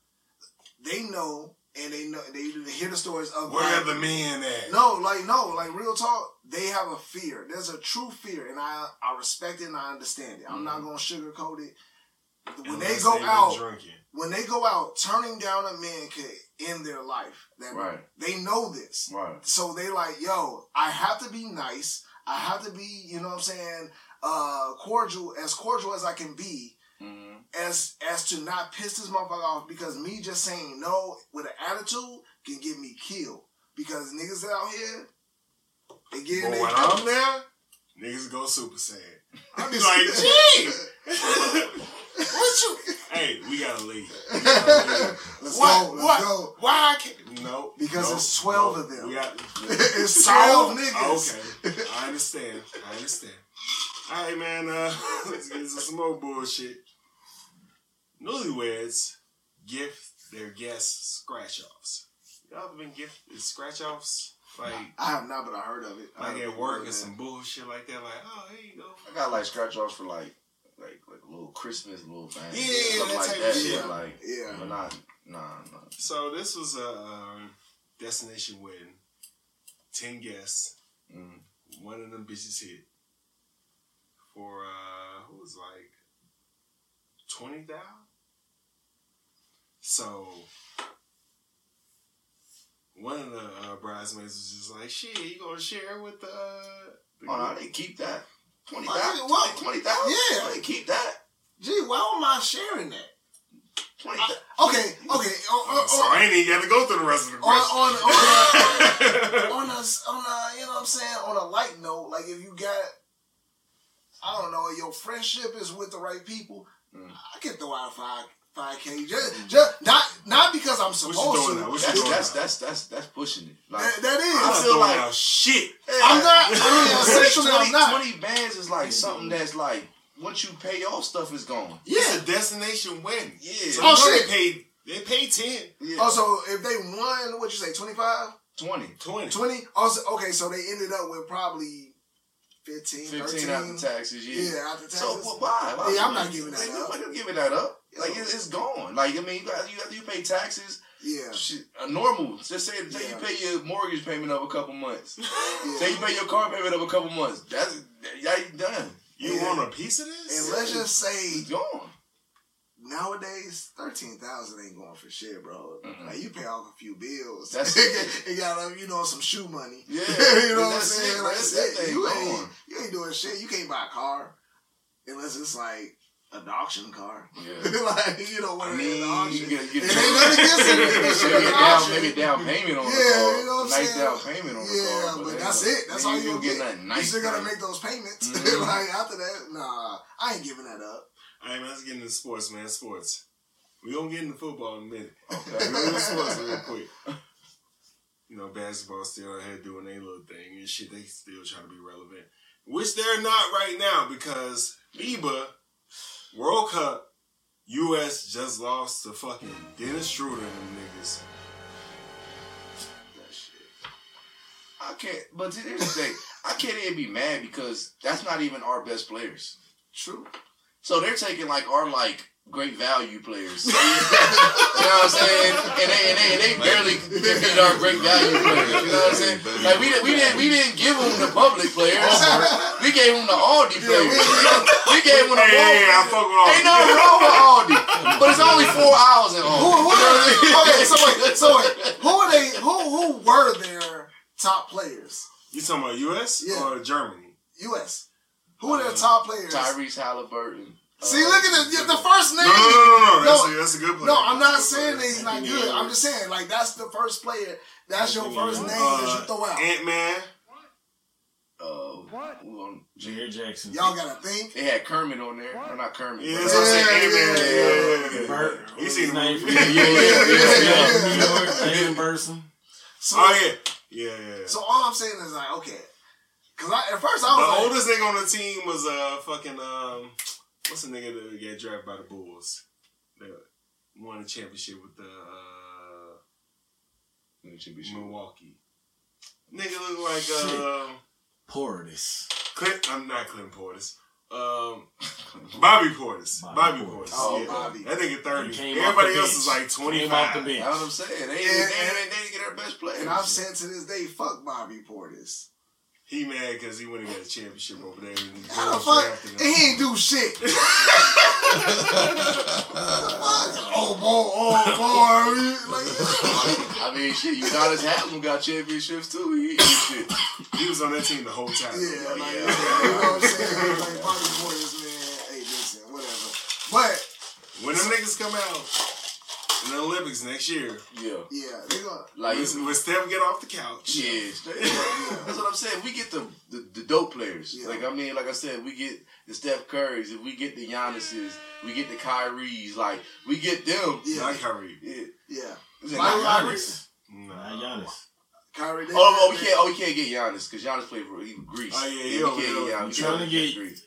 They know, and they know they hear the stories of Where black the men at? No, like no, like real talk. They have a fear. There's a true fear, and I I respect it and I understand it. I'm not gonna sugarcoat it. When they go out, drinking. When they go out, turning down a man could end their life. That Right. they know this, Right. so they like, yo, I have to be nice. I have to be, you know what I'm saying, uh, cordial, as cordial as I can be, hmm as as to not piss this motherfucker off because me just saying no with an attitude can get me killed. Because niggas out here, they get in their when feelings. I'm there, niggas go super sad. I be [laughs] like, gee, [laughs] [laughs] what you? Hey, we gotta leave. [laughs] We gotta leave. Let's what? go, let's what? go. Why I can't? No, Because no, it's 12 no. of them. We got, [laughs] it's So? 12 niggas. Okay, I understand. I understand. All right, man. Uh, [laughs] let's get into some more bullshit. Newlyweds gift their guests scratch offs. Y'all ever been gifted scratch offs? Like, I have not, but I heard of it. I like heard at people work do or that. some bullshit like that. Like, oh, here you go. I got like scratch offs for like like like a little Christmas, little thing. Yeah, Stuff that like type of that. shit. Yeah, like Yeah. but not nah nah. So this was a um, destination wedding. Ten guests. Mm. One of them bitches hit for uh, who was like twenty thousand. So one of the uh, bridesmaids was just like, "Shit, you gonna share with the?" Uh, the Oh no, group?" they keep that. Twenty Why thousand. did- what? Twenty thousand. Yeah. they keep that. Gee, why am I sharing that? 20, Okay, okay. On, on, So I ain't even got to go through the rest of the on, question. on, on, a, [laughs] on a, on a, you know what I'm saying? On a light note, like if you got, I don't know, your friendship is with the right people, Mm. I can throw out five, five k. Just, just not, not because I'm supposed to. now? That's, that's, that's that's that's pushing it. Like, That, that is. I I'm feel throwing like- out shit. I'm not. I mean, 20, [laughs] essentially, I'm not. 20 bands is like something that's like once you pay off, stuff is gone. It's a destination win. Yeah. So Oh, shit. They paid. They paid ten. Yeah. Oh, also, if they won, what'd you say, 25? 20. 20. 20? Also, okay, so they ended up with probably 15, 15 13. after taxes, yeah. Yeah, after taxes. So wh- why? why? Yeah, I'm not giving that Like, up. Why you giving that up? Like it, it's gone. Like I mean, you got you, got- you pay taxes. yeah. Shit, a normal. Just say, say Yeah. you pay your mortgage payment of a couple months. yeah. [laughs] Say you pay your car payment of a couple months. That's yeah, you done. You Yeah. want a piece of this? And let's just say It's gone. nowadays, thirteen thousand ain't going for shit, bro. Mhm. Like you pay off a few bills. That's [laughs] it. got uh, you know some shoe money. Yeah, [laughs] you know what I'm saying? it. Like That's that's that it. thing You ain't you ain't doing shit. You can't buy a car unless it's like an auction car. Yeah. [laughs] like you know I when mean, in the auction. you get, you It ain't nothing [laughs] against it. Maybe, a an down, maybe down payment on the Yeah, car. you know what I'm nice saying? down payment on the Yeah, car. but then- that's it. That's all you you'll get. get. That nice you still gotta make those payments. Mhm. [laughs] like after that, nah, I ain't giving that up. All right, man, let's get into sports, man. Sports. We gonna get into football in a minute. Okay. We gonna sports real quick. You know, basketball still out here doing their little thing and shit. They still trying to be relevant, which they're not right now because FIBA World Cup, U.S. just lost to fucking Dennis Schroeder and them niggas. That shit. I can't. But here's the thing. I can't even be mad because that's not even our best players. True. So they're taking like our like great value players. [laughs] you know what I'm saying? And they and they, and they barely defeat our great value players. You know what I'm saying? Like we didn't we didn't we didn't give them the public players. We gave them the Aldi players. We gave them the Hey, hey, I Walmart. fuck with all. Ain't nothing wrong with Aldi, but it's only four hours in Aldi. Who, who, You know what okay, so wait, so wait, who are they? Who who were their top players? You talking about U.S. Yeah. or Germany? U.S. Who are their top players? Tyrese Halliburton. See, look at the, the first name. no, no, no, no. That's, No, a, that's a good player. No, I'm not That's saying good that he's not good. I'm just saying like that's the first player. That's your first name that you throw out. Ant Man. Uh, who on- Jaren Jackson. Y'all gotta think. They had Kermit on there. Or not Kermit. Yeah, that's what I'm saying. Yeah, Ant Man. yeah, Yeah, yeah. yeah, Bert. You seen the name? movie? [laughs] Yeah, yeah, yeah, yeah. New York, [laughs] Jalen Brunson. So, Oh yeah, yeah, yeah. yeah. so all I'm saying is like okay, because at first I the was like, oldest nigga on the team was uh fucking um what's the nigga that got drafted by the Bulls that won the championship with the uh, Milwaukee. Nigga look like uh, Portis. Clint. I'm not Clint Portis. Um, [laughs] Bobby Portis. Bobby, Bobby Portis. Portis. Oh, yeah. Bobby. That nigga thirty. Everybody else bench. is like Came twenty off the five. bench. That's what I'm saying. They, And- they, they, and- they didn't get their best players. and I've said to this day, fuck Bobby Portis. He mad because he went and got a championship over there. And the How the fuck? And he ain't do shit. [laughs] oh boy, oh, oh, oh boy. Like, I mean, shit, Udonis Haslem got championships too. He, he shit. He was on that team the whole time. yeah, Oh, like, yeah. you know what I'm saying? Like Bobby Portis, man. Hey, listen, whatever. But When them niggas come out in the Olympics next year, Yeah. yeah, they gonna. Like, when when Steph get off the couch, yeah, straight up. that's what I'm saying. We get the the, the dope players. Yeah. Like I mean, like I said, we get the Steph Currys, if we get the Giannis's, we get the Kyries, like we get them. Yeah, not Kyrie. Yeah. yeah. Is it Like not Kyrie. Giannis. Nah. Not Giannis. Kyrie. Oh, oh, we can't. Oh, we can't get Giannis because Giannis played for he Greece. Oh, yeah, we he can't over get. Giannis. You We trying to get- Greece.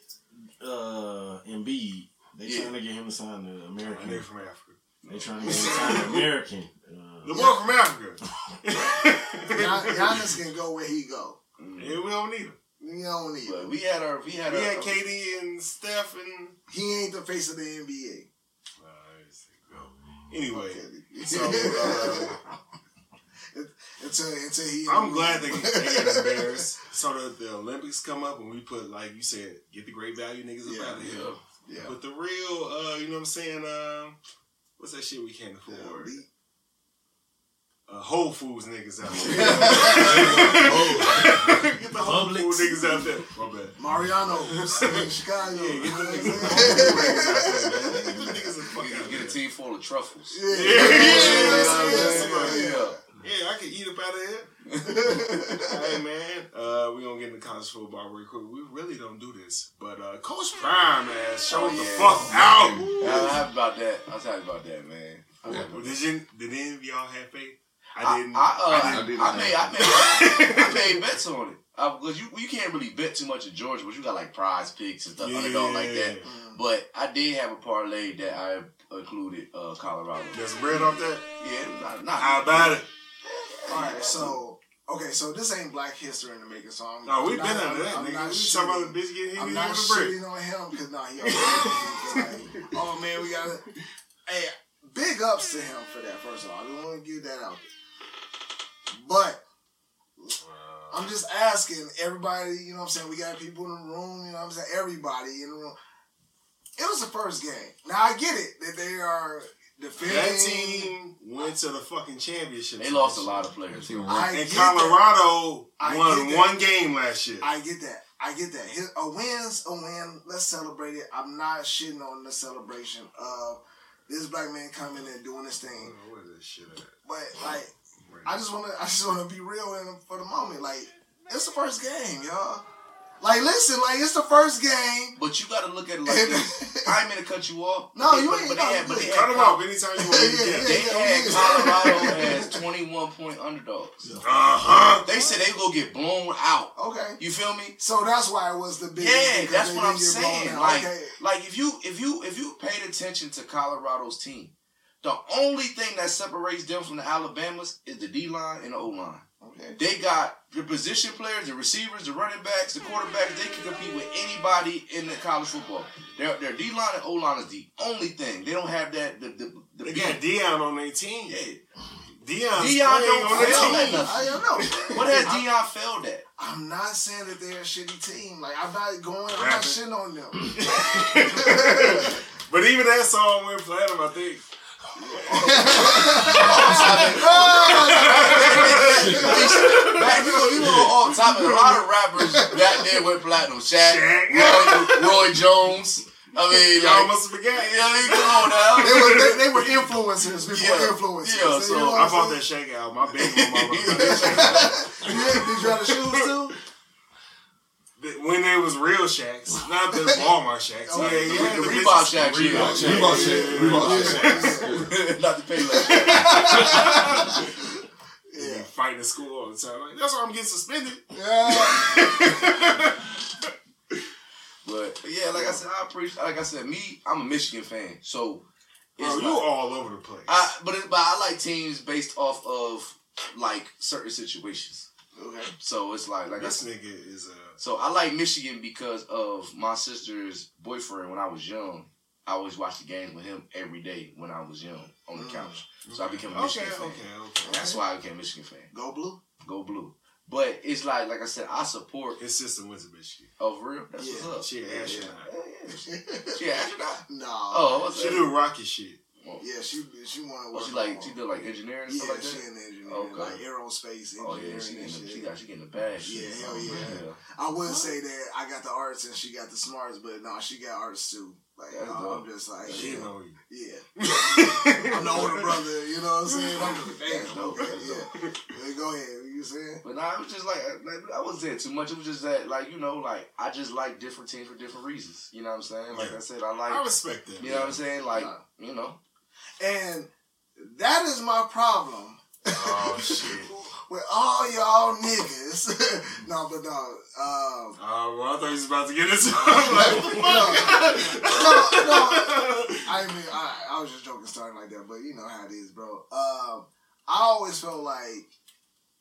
Uh, Embiid. They Yeah. trying to get him to sign the And American. they from Africa. They trying to get him to sign the American. The Uh, boy from Africa. Gian- [laughs] [laughs] Giannis can go where he go. yeah, we don't need him. You don't need But him. we had our. We had We our. had KD and Steph and. He ain't the face of the NBA. Let's go. Anyway, so uh, [laughs] until until he. I'm glad they, [laughs] they got the Bears so that the Olympics come up and we put like you said, get the great value niggas up out of here. Yeah. But the real, uh, you know what I'm saying? Uh, what's that shit we can't afford? elite. Uh, Whole Foods niggas out there. [laughs] get the Whole Publix. Foods niggas out there. My bad. Mariano's in Chicago. Yeah, get You the niggas, I'm Whole saying? Foods niggas out there. Get the niggas the fuck Get, get a team full of truffles. Yeah, Yeah, yeah, yeah, yeah, yeah, yeah, yeah. Yeah, I can eat up out of here. [laughs] hey man, uh, we gonna get into college football real quick. We really don't do this, but uh, Coach Prime ass showed the yeah. fuck out. I'm happy about that. I'm happy about that, man. I'm Well, Did you? Did any of y'all have faith? I I, didn't. I, uh, I I, didn't. made, I made, I made [laughs] bets on it. Uh, because you, you can't really bet too much at Georgia, but you got like PrizePicks and stuff, underdog like that. Mm. But I did have a parlay that I included uh, Colorado. There's some bread off that. Yeah, not, not How about it? All right, so okay, so this ain't Black History in the making, so I'm. No, we've been not- under that, I'm nigga. not We talking about the bitch getting hit I'm not with a brick. shitting on him because no, he. already- [laughs] like, oh man, we got to Hey, big ups to him for that. First of all, I just want to give that out there. But I'm just asking everybody. You know what I'm saying? We got people in the room. You know what I'm saying? Everybody in the room. It was the first game. Now I get it that they are defending. That team went to the fucking championship. They lost a lot of players. I And get that. Colorado I won one game last year. I get that. I get that. His, a win's a win. Let's celebrate it. I'm not shitting on the celebration of this black man coming and doing his thing. Where this shit at? But like, I just wanna, I just wanna be real in, for the moment. Like, it's the first game, y'all. Like, listen, like it's the first game. But you got to look at it like this. [laughs] I ain't mean to cut you off. No, but they- you but, ain't- But no, they had, but they had Cut them off anytime you [laughs] want to Yeah, get. They yeah. had Colorado as 21 point underdogs. Uh huh. They said they go get blown out. Okay. You feel me? So that's why it was the big. Yeah, that's what I'm didn't get blown saying. Like, okay. like if you if you if you paid attention to Colorado's team, the only thing that separates them from the Alabamas is the D line and the O line. Okay. They got the position players, the receivers, the running backs, the quarterbacks. They can compete with anybody in the college football. Their their D line and O line is the only thing. They don't have that. The the, the They got Deion on their team. yeah. Deion Deion don't on their fail at team. nothing. I don't know. [laughs] What has Deion failed at? I'm not saying that they're a shitty team. Like I'm not going. I'm not shitting on them. [laughs] but even that song went platinum, I think. Back, we go, we go off topic. A lot of rappers back there went platinum. Shaq, Shaq. Roy, Roy Jones. I mean, Y'all like, must have forgot. you know, what I mean, come on now. they, were, they, [laughs] they were influencers before Yeah. influencers. Yeah, You so know I bought that Shake album. My baby mama bought [laughs] that Shake album. You did, did you have the shoes too? When they was real Shacks, not the [laughs] Walmart Shacks. Oh, yeah, yeah, the the Reebok Shacks, Reebok. Shacks. Reebok Shacks. Reebok Shacks. Not the pay like [laughs] Yeah. Fighting in school all the time. Like, that's why I'm getting suspended. Yeah. [laughs] But yeah, like I said, I appreciate. Like I said, me, I'm a Michigan fan, so Bro, it's you like- all over the place. I, but it, but I like teams based off of like certain situations. Okay. So it's like like this said, nigga is a. so I like Michigan because of my sister's boyfriend when I was young. I always watched the games with him every day when I was young on the Mm. couch. So I became a Okay, Michigan okay, fan. okay. That's why I became a Michigan fan. Go blue. Go blue. But it's like like I said, I support His sister went to Michigan. oh for real. That's Yeah, what's up. She an astronaut. yeah, yeah. She an astronaut. [laughs] no. Oh, what's She that? do rocket shit. Oh. Yeah, she she wanted. Oh, she like she did like engineering and Yeah, stuff like she that. in engineering, Okay. like aerospace Oh engineering yeah, she and getting the, shit. she got she getting the bag. Yeah, shit. hell Oh, yeah. I would say that I got the arts and she got the smarts, but no, she got arts too. Like That's I'm just like, She yeah, know you. yeah. [laughs] I'm the older brother, you know what I'm saying? I'm just, That's damn, dope, okay, that's yeah. Yeah, Go ahead, you saying? But nah, it was just like, like I wasn't saying too much. It was just that, like you know, like I just like different teams for different reasons. You know what I'm saying? Like Yeah. I said, I like. I respect that. you know what I'm saying? Like Yeah. you know, And that is my problem Oh [laughs] shit. with all y'all niggas. [laughs] no, but no, um, Oh, well, I thought he was about to get into [laughs] like, no, no. I mean, I, I was just joking, starting like that, but you know how it is, bro. Um, I always felt like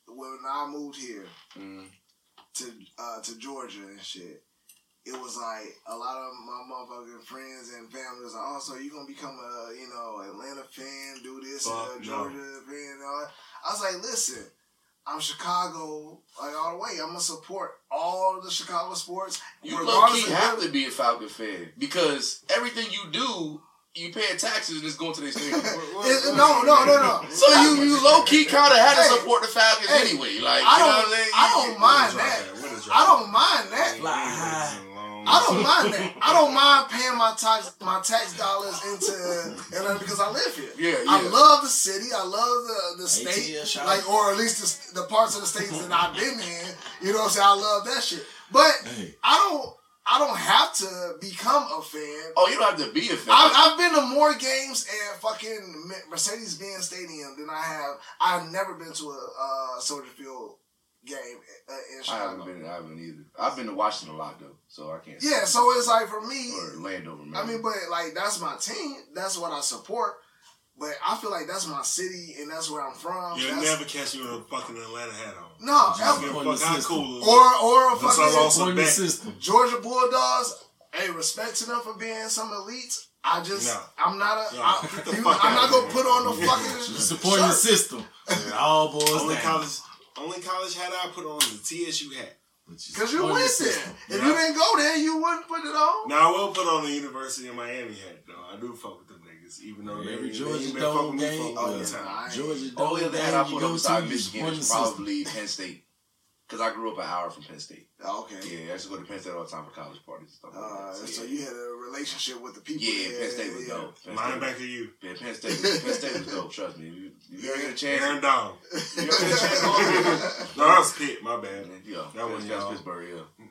when I moved here mm, to uh, to Georgia and shit, it was like a lot of my motherfucking friends and family was like, "Oh, so you gonna become a you know Atlanta fan, do this, and Fuck a no. Georgia fan?" And all that. I was like, "Listen." I'm Chicago, like all the way. I'm gonna support all the Chicago sports. you low regardless key of- have to be a Falcon fan because everything you do, you pay taxes and it's going to their stadium. [laughs] It- no, no, no, no. [laughs] So you, you low key kind of had to support the Falcons hey, anyway. Like I you know don't- what I'm saying? I don't mind that. What a drop. I don't mind that. Fly high. On. I don't mind that. I don't mind paying my tax my tax dollars into Atlanta because I live here. Yeah, yeah. I love the city. I love the the state, shout like or at least the, the parts of the states that I've been in. You know what I'm saying? I love that shit. But Hey. I don't. I don't have to become a fan. Oh, you don't have to be a fan. I've, I've been to more games at fucking Mercedes Benz Stadium than I have. I've never been to a uh, Soldier Field game uh, in I haven't been. I haven't either. I've been to Washington a lot though, so I can't. Yeah, so it's like for me, or Landover. I mean, but like that's my team. That's what I support. But I feel like that's my city and that's where I'm from. You'll That's- never catch me with a fucking Atlanta hat on. no, Just ever. give a Point the fuck how cool. or or a That's fucking also the system. Georgia Bulldogs. Hey, respect to them for being some elites. I just, No. I'm not a, No, I, get the you- fuck I'm not gonna put on the fucking Supporting the system. All boys. only down. college, only college hat I put on is the TSU hat. Cause you Supporting went there. If Yeah. you didn't go there, you wouldn't put it on. Now I will put on the University of Miami hat though. I do fuck with them niggas, even though they Every they, Georgia they been Dome fucking me game, for a long time. I- Georgia only Dome other game hat I you put go up to, Michigan is probably Penn State. Cause I grew up an hour from Penn State. Okay. Yeah, I used to go to Penn State all the time for college parties and stuff like Uh, that. so yeah. you had a relationship with the people. Yeah, there. Penn State was yeah. dope. Penn Mine State, back to you, yeah, Penn State, was, Penn State was dope. Trust me. If you, if you ever get a chance, Aaron Donald. you ever get a chance. [laughs] No, that was Pitt. My bad. Man. Yeah, That was that's y'all. Pittsburgh. Yeah.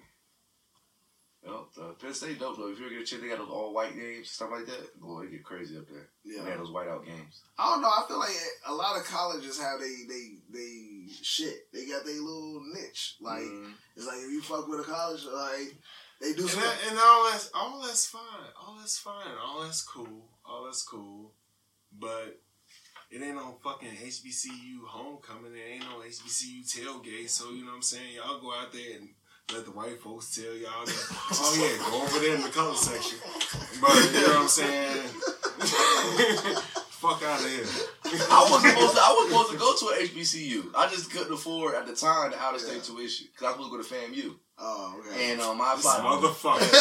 Well, uh, Penn State dope though. If you ever get a chance, they got those all white games, stuff like that. Boy, they get crazy up there. Yeah. They had those white out games. I don't know. I feel like a lot of colleges have they they they shit. They got their little niche. Like Mm. it's like if you fuck with a college, like they do And, that, and all that's all that's fine. All that's fine. All that's cool. All that's cool. But it ain't no fucking HBCU homecoming. It ain't no HBCU tailgate. So you know what I'm saying? Y'all go out there and let the white folks tell y'all that. [laughs] oh yeah, go over there in the color section. But you know what I'm saying? [laughs] Fuck out of here. I was supposed to. I was supposed to go to an HBCU. I just couldn't afford at the time the out of state tuition because I was supposed to go to FAMU. oh, okay. And um, I This applied. motherfucker. [laughs]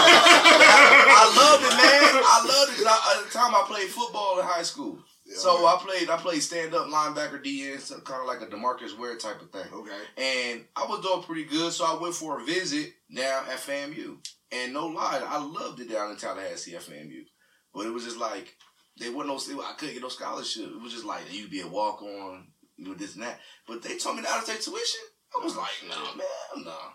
I loved it, man. I loved it. 'cause I, at the time, I played football in high school. Yeah, So okay. I played. I played stand up linebacker, DN, so kind of like a Demarcus Ware type of thing. okay. And I was doing pretty good, so I went for a visit down at FAMU. And no lie, I loved it down in Tallahassee at FAMU. But it was just like they wasn't no. I couldn't get no scholarship. It was just like you'd be a walk on, you know, this and that. But they told me to out of state tuition. I was like, nah, man, nah.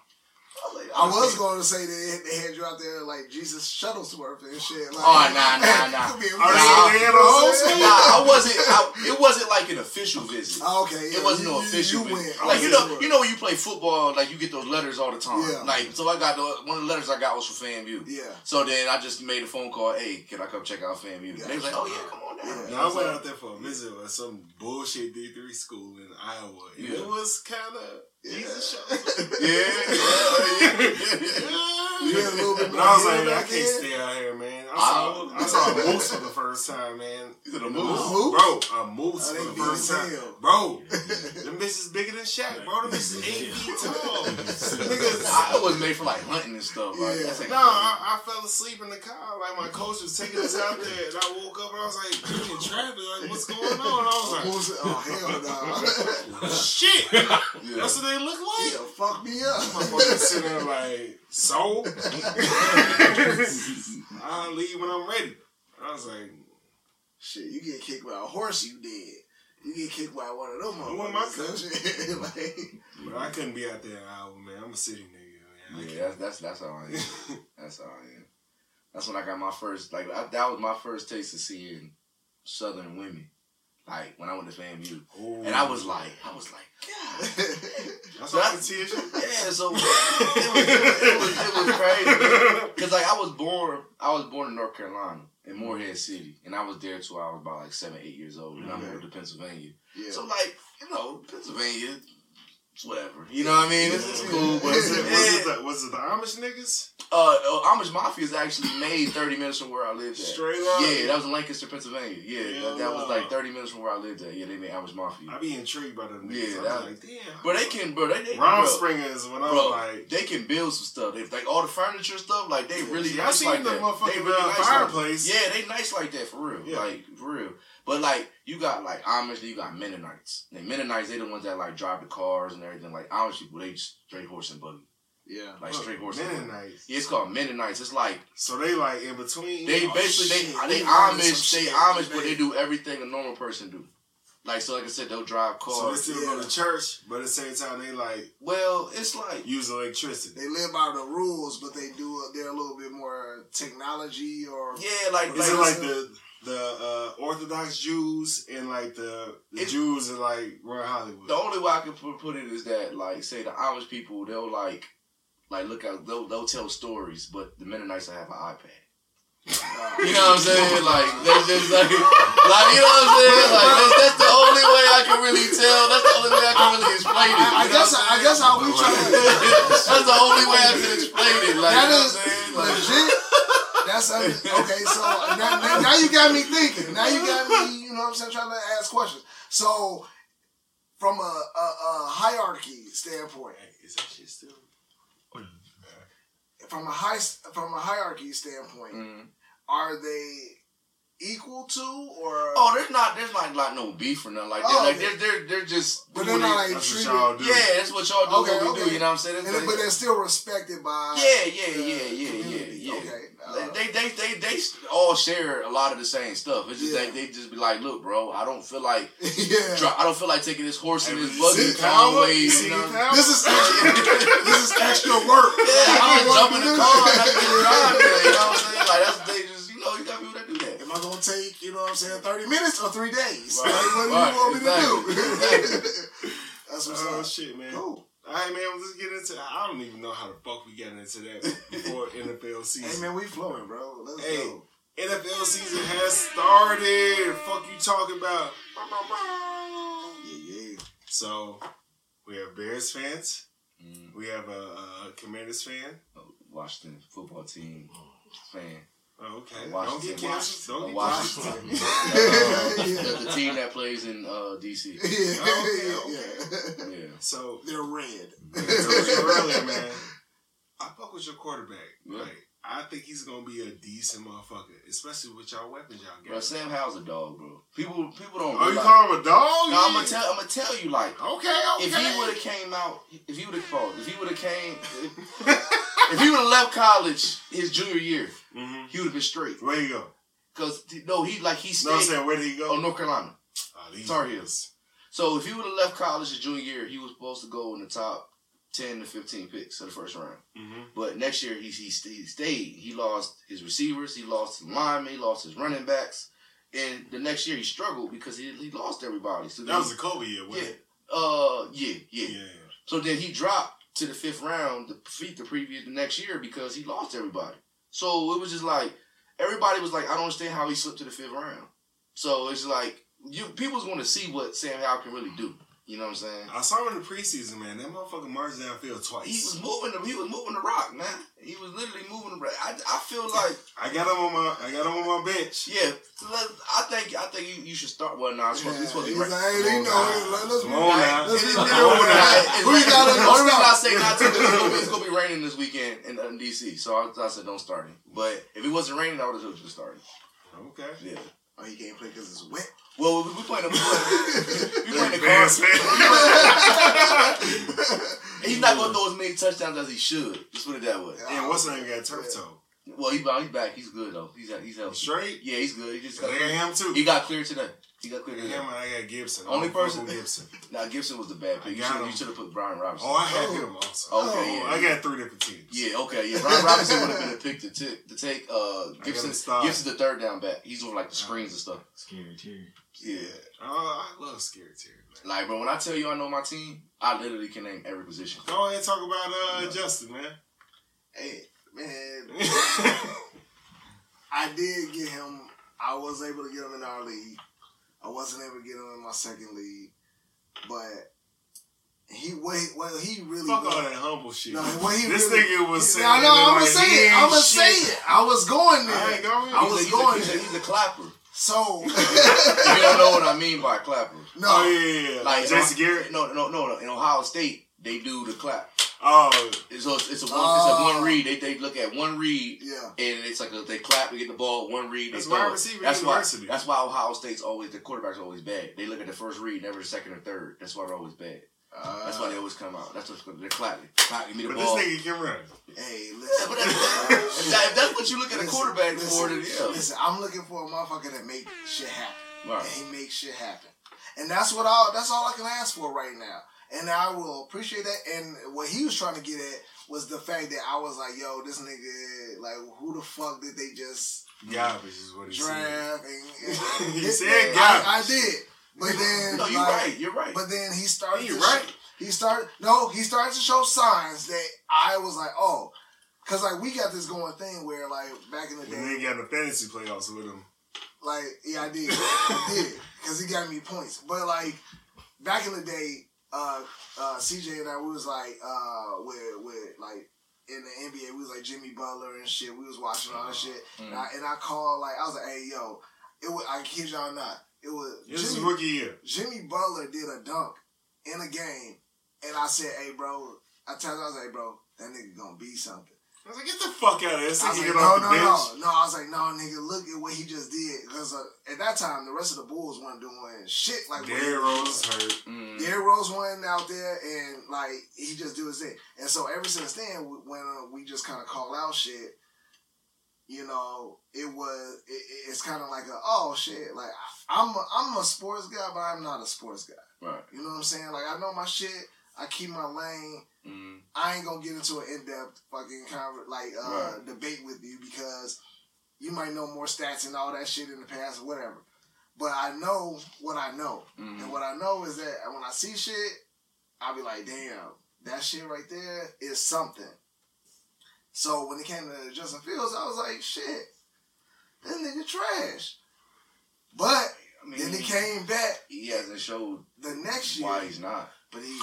I was, like, I was okay. going to say they, they had you out there like Jesus Shuttlesworth and shit. Like, Oh, nah, nah, [laughs] nah. could Are they- visit, they you had know a what whole I'm? Nah, I wasn't. I, it wasn't like an official visit. Oh, okay, yeah, It wasn't no you- you- official. You, visit. went. Like you know, you know when you play football, like you get those letters all the time. Yeah. Like so, I got the one of the letters I got was from FAMU. Yeah. So then I just made a phone call. Hey, can I come check out FAMU? They was like, Oh yeah, come on down. Yeah. Now, I went out there for a visit at some bullshit D three school in Iowa. And Yeah. It was kind of Jesus show. Yeah, yeah, yeah. You had a little bit And I was like, man, I can't then? stay out here, man. I I- saw, I saw a moose for the first time, man. Is it a A moose? moose? Bro, a moose Oh, for the first time. hell. Bro, them bitches bigger than Shaq, bro. Them bitches eight feet tall. Niggas. I was made for like hunting and stuff. Like, Yeah. like, No, I, I fell asleep in the car. Like my coach was taking us out there, and I woke up and I was like, in traffic, like what's going on? I was What was it? Oh hell no! [laughs] shit, [laughs] yeah. that's what they look like. yeah, fuck me up. Motherfucker sitting there like, so? [laughs] I'll leave when I'm ready. I was like, Shit, you get kicked by a horse, you dead. You get kicked by one of them I want my motherfuckers. [laughs] like, but I couldn't be out there in Iowa, man. I'm a city nigga, man. Yeah, that's that's that's how I am. [laughs] That's how I am. That's when I got my first like I, that was my first taste of seeing Southern women. Like when I went to FAMU, Ooh. and I was like, I was like, God. [laughs] that's all I can see is you. Yeah, so [laughs] it was, it was, it was crazy. Because, like, I was born, I was born in North Carolina, in mm-hmm. Morehead City. And I was there till I was about, like, seven, eight years old. And I moved to Pennsylvania. yeah. So, like, you know, Pennsylvania, it's whatever. You know what I mean? This is cool. But, Was it, was, it yeah. the, was it the Amish niggas? uh, uh, Amish Mafia is actually made 30 minutes from where I lived at. Straight up? Yeah, that was in Lancaster, Pennsylvania. Yeah, Yeah, that, that was like 30 minutes from where I lived at. Yeah, they made Amish Mafia. I be intrigued by them niggas. Yeah, I was that- like, damn. But they can, bro, they, they Ron Springer is when I was like, they can build some stuff. They like all the furniture stuff. Like they really I nice seen like the that. motherfucking, They really uh, nice fireplace. that. Yeah, they nice like that for real. Yeah. Like for real. But like you got like Amish, you got Mennonites. And Mennonites, they the ones that like drive the cars and everything. Like Amish people, they just straight horse and buggy. Yeah. like straight horse. Mennonites. Yeah, it's called Mennonites. It's like So they like in between. they Oh, basically shit. they they Amish they shit Amish, but they do everything a normal person do. Like so, like I said, they'll drive cars. So they cars. still Yeah. go to church, but at the same time they like well, it's like use electricity. They live by the rules, but they do. They're a little bit more technology or. yeah, like Is it like like the the uh, Orthodox Jews and like the, the It- Jews in like Royal Hollywood? the only way I can put, put it is that like say the Amish people they'll like like look at they'll they'll tell stories, but the Mennonites will have an iPad. You know what I'm saying? Like that's just like, like you know what I'm saying? Like that's, that's the only way I can really tell. That's the only way I can really explain it. I, I guess. I'm I guess how we try to. [laughs] That's the only way I can explain it. Like, That you know what I'm saying? Like, legit. That's okay. So now, now now you got me thinking. Now you got me. You know what I'm saying? Trying to ask questions. So from a, a, a hierarchy standpoint, Hey, is that shit still? from a high from a hierarchy standpoint, mm. are they equal to or? Oh, there's not, there's not like no beef or nothing like that. Oh, like they're, they're, they're just. but they're not like treated. y'all do. Yeah, that's what y'all do. Okay, what we okay. do. You know what I'm saying? That's And, like- but they're still respected by. Yeah, yeah, the yeah, yeah, yeah, community. yeah. Okay. uh, They, they, they, they all share a lot of the same stuff. It's just Yeah. like they just be like, "Look, bro, I don't feel like, [laughs] yeah. I don't feel like taking this horse and this buggy power? kind of way." You know? This is [laughs] this is extra work. Yeah, I don't can't wanna jump in do the car and I can drive there. You know what I'm saying? Like that's they gonna take, you know what I'm saying, 30 minutes or three days? Right, Like, what do right, you want me exactly, to do? exactly. [laughs] That's what's Oh up. shit, man. Cool. All right, man. Let's get into. I don't even know how the fuck we got into that before [laughs] NFL season. Hey man, we flowing, bro. Let's Hey. go. NFL season has started. Fuck you talking about? Yeah, yeah. So we have Bears fans. Mm, We have a, a Commanders fan. Washington football team fan. Oh, okay. Washington. Don't get canceled. Don't get Washington. canceled. [laughs] Uh, the, the team that plays in uh, DC. [laughs] Yeah, Okay, [laughs] yeah. Yeah. So They're red. earlier, man. I fuck with your quarterback. Yeah. Like I think he's gonna be a decent motherfucker, especially with y'all weapons y'all Bro, got. Sam Howell's a dog, bro. People, people don't. Are you realize- call him a dog? No, I'm gonna tell. I'm gonna tell you, like, Okay, okay. if he would have came out, if he would have called, if he would have came, if he would have left college his junior year, hmm he would have been straight. Where you go? Cause no, he like he No, I'm stayed. saying where did he go? oh, North Carolina. Oh, Tar. Heels. So if he would have left college his junior year, he was supposed to go in the top ten to fifteen picks of the first round. Mhm. But next year he he stayed. He, stayed. he lost his receivers. He lost his linemen. He lost his running backs. And the next year he struggled because he, he lost everybody. So That was the Kobe year, wasn't yeah. it? Uh, yeah, yeah, Yeah. So then he dropped to the fifth round to defeat the previous the next year because he lost everybody. So it was just like everybody was like, I don't understand how he slipped to the fifth round. So it's like you people's going to see what Sam Howell can really do. You know what I'm saying? I saw him in the preseason, man. That motherfucker marched downfield twice. He was moving the he was moving the rock, man. He was literally moving the rock. I, I feel like [laughs] I got him on my I got him on my bench. yeah. I think I think you, you should start. Well, nah, it's supposed, it's supposed to He's be. like, right- hey, you know, let- let's Come be- on now. let's be It's- real with it's- that. it's- Who you got the only reason I the say not to is it's gonna, be, it's gonna be raining this weekend in, in uh, DC. So I, I said don't start him. But if it wasn't raining, I would have just started. Okay. Yeah. Oh, he can't play because it's wet. Well, we, we playing the we playing, we playing the Bears cards. fan. He's not gonna throw as many touchdowns as he should. Just put it that way. and what's the name got turf toe? Well, he's back. He's back. He's good though. He's he's healthy. Straight? Yeah, he's good. He just I got got him too. he got cleared today. He got cleared I today. him and I got Gibson. Only I don't person- Gibson. [laughs] Now Gibson was the bad pick. You should him. you should have put Brian Robinson. Oh, I had Oh. him also. Okay, Oh, yeah, I yeah. got three different teams. Yeah, okay, yeah. Brian Robinson would have been a pick to, t- to take. Uh, Gibson. Gibson's the third down back. He's doing like the screens and stuff. Scary Terry. Yeah, Oh, I love Scary Terry, man. like, bro, when I tell you I know my team, I literally can name every position. Go ahead and talk about uh, Justin, man. Hey, man, [laughs] I did get him. I was able to get him in our league. I wasn't able to get him in my second league, but he wait. Well, he really. Fuck was- all that humble shit. No, what he this really- nigga was saying. I know. I'm gonna say it. I'm gonna say it. I was going there. All right, go ahead. I was he's a- going he's a, he's a clapper. So [laughs] you don't know what I mean by clapper, no. Oh yeah, yeah, yeah. like Jason Garrett. No, no, no, no. In Ohio State, they do the clap. Oh, It's a, it's a one, Oh. it's a oh. one read. They they look at one read Yeah. and it's like a, they clap to get the ball, one read. That's why receiver that's university. Why, that's why Ohio State's always the quarterback's always bad. They look at the first read, never the second or third. That's why they're always bad. Uh, That's why they always come out. That's what's good. They're clapping. Clapping give me the But ball. this nigga can run. Hey, Yeah, listen. but that's, if, that's what you look at a quarterback listen, for, then yeah. Listen, I'm looking for a motherfucker that make shit happen. Right. And he makes shit happen. And that's what I that's all I can ask for right now. And I will appreciate that. And what he was trying to get at was the fact that I was like, yo, this nigga, like, who the fuck did they just Garbage is what he said. draft? And, and- [laughs] He and- said I. I did. But then, No, you're like, right. You're right. But then he started. You're right. sh- he started. No, he started to show signs that I was like, oh, because like we got this going thing where like back in the day, he got the fantasy playoffs with him. like yeah, I did, I did, because he got me points. But like back in the day, uh, uh, CJ and I we was like uh, with with like in the NBA, we was like Jimmy Butler and shit. We was watching all that shit, and, I, and I called like I was like, hey yo, it was I kid y'all not, it was This is Jimmy, rookie year. Jimmy Butler did a dunk in a game, and I said, "Hey, bro," I told him, I was like, "Bro, that nigga gonna be something." I was like, get the fuck out of here. This I was like, "No, no, no, no." I was like, "No, nigga, look at what he just did." Because uh, at that time, the rest of the Bulls weren't doing shit like Derrick. Rose hurt. Mm. Derrick Rose went out there and like he just do his thing. And so ever since then, when uh, we just kind of call out shit, you know, it was it, it- it's kind of like a oh shit, like I- I'm a, I'm a sports guy, but I'm not a sports guy. Right. You know what I'm saying? Like I know my shit. I keep my lane. Mm. I ain't gonna get into an in depth fucking conver- like uh, Right. debate with you because you might know more stats and all that shit in the past or whatever. But I know what I know, Mhm. and what I know is that when I see shit, I'll be like, damn, that shit right there is something. So when it came to Justin Fields, I was like, shit, this nigga trash. But I mean, then he came back he hasn't showed the next year. why he's not. But he,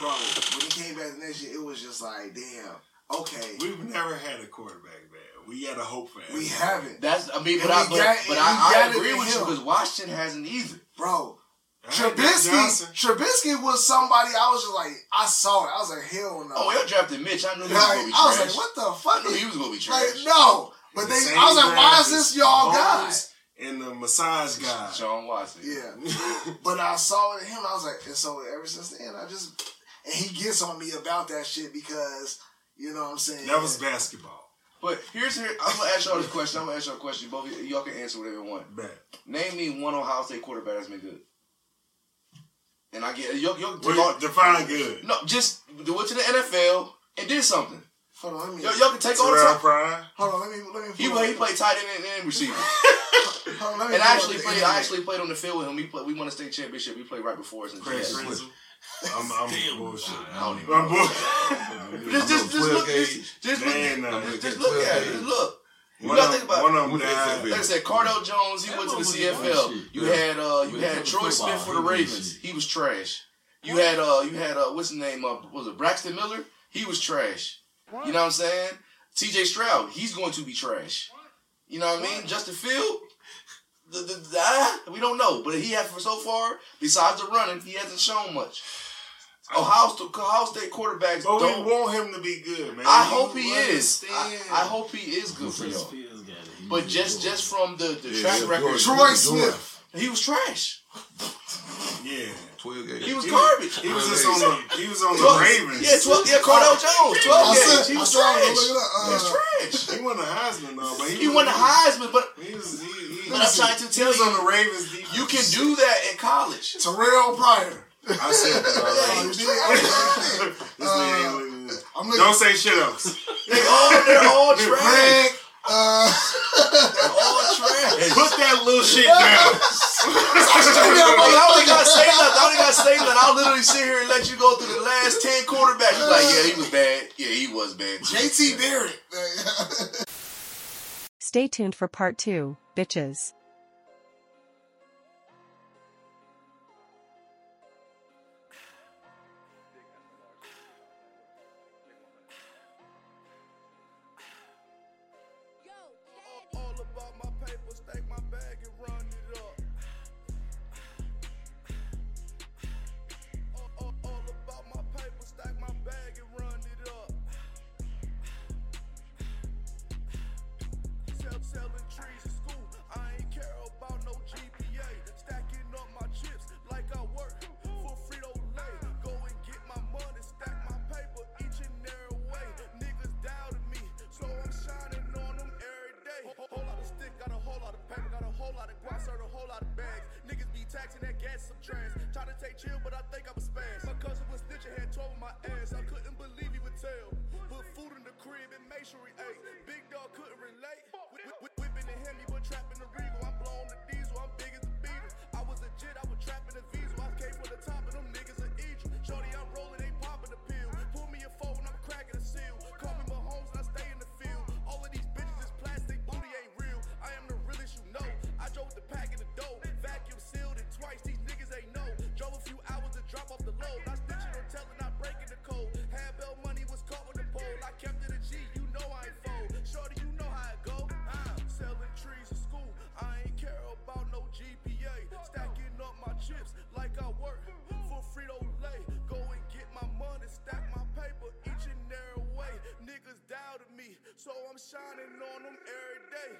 bro, when he came back the next year, it was just like, damn, okay, We've never had a quarterback, man. We got to hope for him. we haven't, That's I mean, And but I we but, got- but I, I got it agree in with you him. because Washington hasn't either. bro. All right, Trubisky, Trubisky was somebody I was just like, I saw it. I was like, hell no. Oh, they drafted Mitch. I knew he was Like, gonna be I was like, what the I fuck? knew he was gonna be Like, no. But The they, I was like, why is this y'all guys? And the massage guy. Sean Watson. Yeah. [laughs] But I saw it in him. I was like, and so ever since then, I just, and he gets on me about that shit because, you know what I'm saying? That was basketball. But here's here. I'm gonna ask y'all this question. I'm gonna ask y'all a question. Both of y'all can answer whatever you want. Bet. Name me one Ohio State quarterback that's been good. And I get y'all. y'all Well, define good. No, just went to the NFL and did something. Hold on, let me, Y'all, y'all can take all the Terrell time. Pryor. hold on, let me, let me. He, pull he played tight end and, and receiver. hold on, [laughs] let me And I actually played. I actually played on the field with him. We played. We won a state championship. We played right before us. in Craig Jackson. Krenzel. I'm, I'm bullshit. I don't even I'm bullshit. [laughs] Just, just, just look. 12 Just, gauge. just look. Man, uh, I'm Just look at it. Just look. You One gotta of, think about one it. of them What is that, died. Like I said, Cardale Jones, he That went to the CFL. You Yeah. had uh, you had Troy football, Smith for the Ravens. He was trash. You had uh, you had uh, what's his name? Uh, was it Braxton Miller? He was trash. You know what I'm saying? C.J. Stroud, he's going to be trash. You know what I mean? Justin Field, the, the, the, we don't know, but he has for so far. Besides the running, he hasn't shown much. Ohio, St- Ohio State quarterbacks But don't. we want him to be good, man. I You hope he is. I. I hope he is good for y'all. But just just from the, the Yeah, track yeah, record, Troy Smith. he was trash. Yeah. 12 gauge. He was garbage. He was just on the. He was on the Ravens. Yeah, 12, yeah, Cardale Jones, 12 I games. said- He was trash. look it uh, He was trash. He won the Heisman though, but he, He was, won the Heisman, but He was. He, he, But I'm trying to he tell was you, on the Ravens. Defense. you can do that in college. Terrell Pryor. I said that Yeah, already. did? trash. this nigga ain't looking. I'm looking. Don't say shit else. They all, they're all trash. Greg. Uh, They're all trash. Put that little shit down. I only got to say nothing. I only got to say nothing. I'll literally sit here and let you go through the last 10 quarterbacks. You're like, yeah, he was bad. Yeah, he was bad. JT Barrett. Stay tuned for part two, bitches. served a whole lot of bags. Niggas be taxing that gas some trans. Try to take chill, but I think I'm a spaz. My cousin was snitching, had 12 on my ass. I couldn't believe he would tell. Put food in the crib and make sure he ate. Big dog couldn't relate. Whipping the hemi, but trapping chips like I work for Frito Lay. Go and get my money, stack my paper each and every way. Niggas doubted me, so I'm shining on them every day.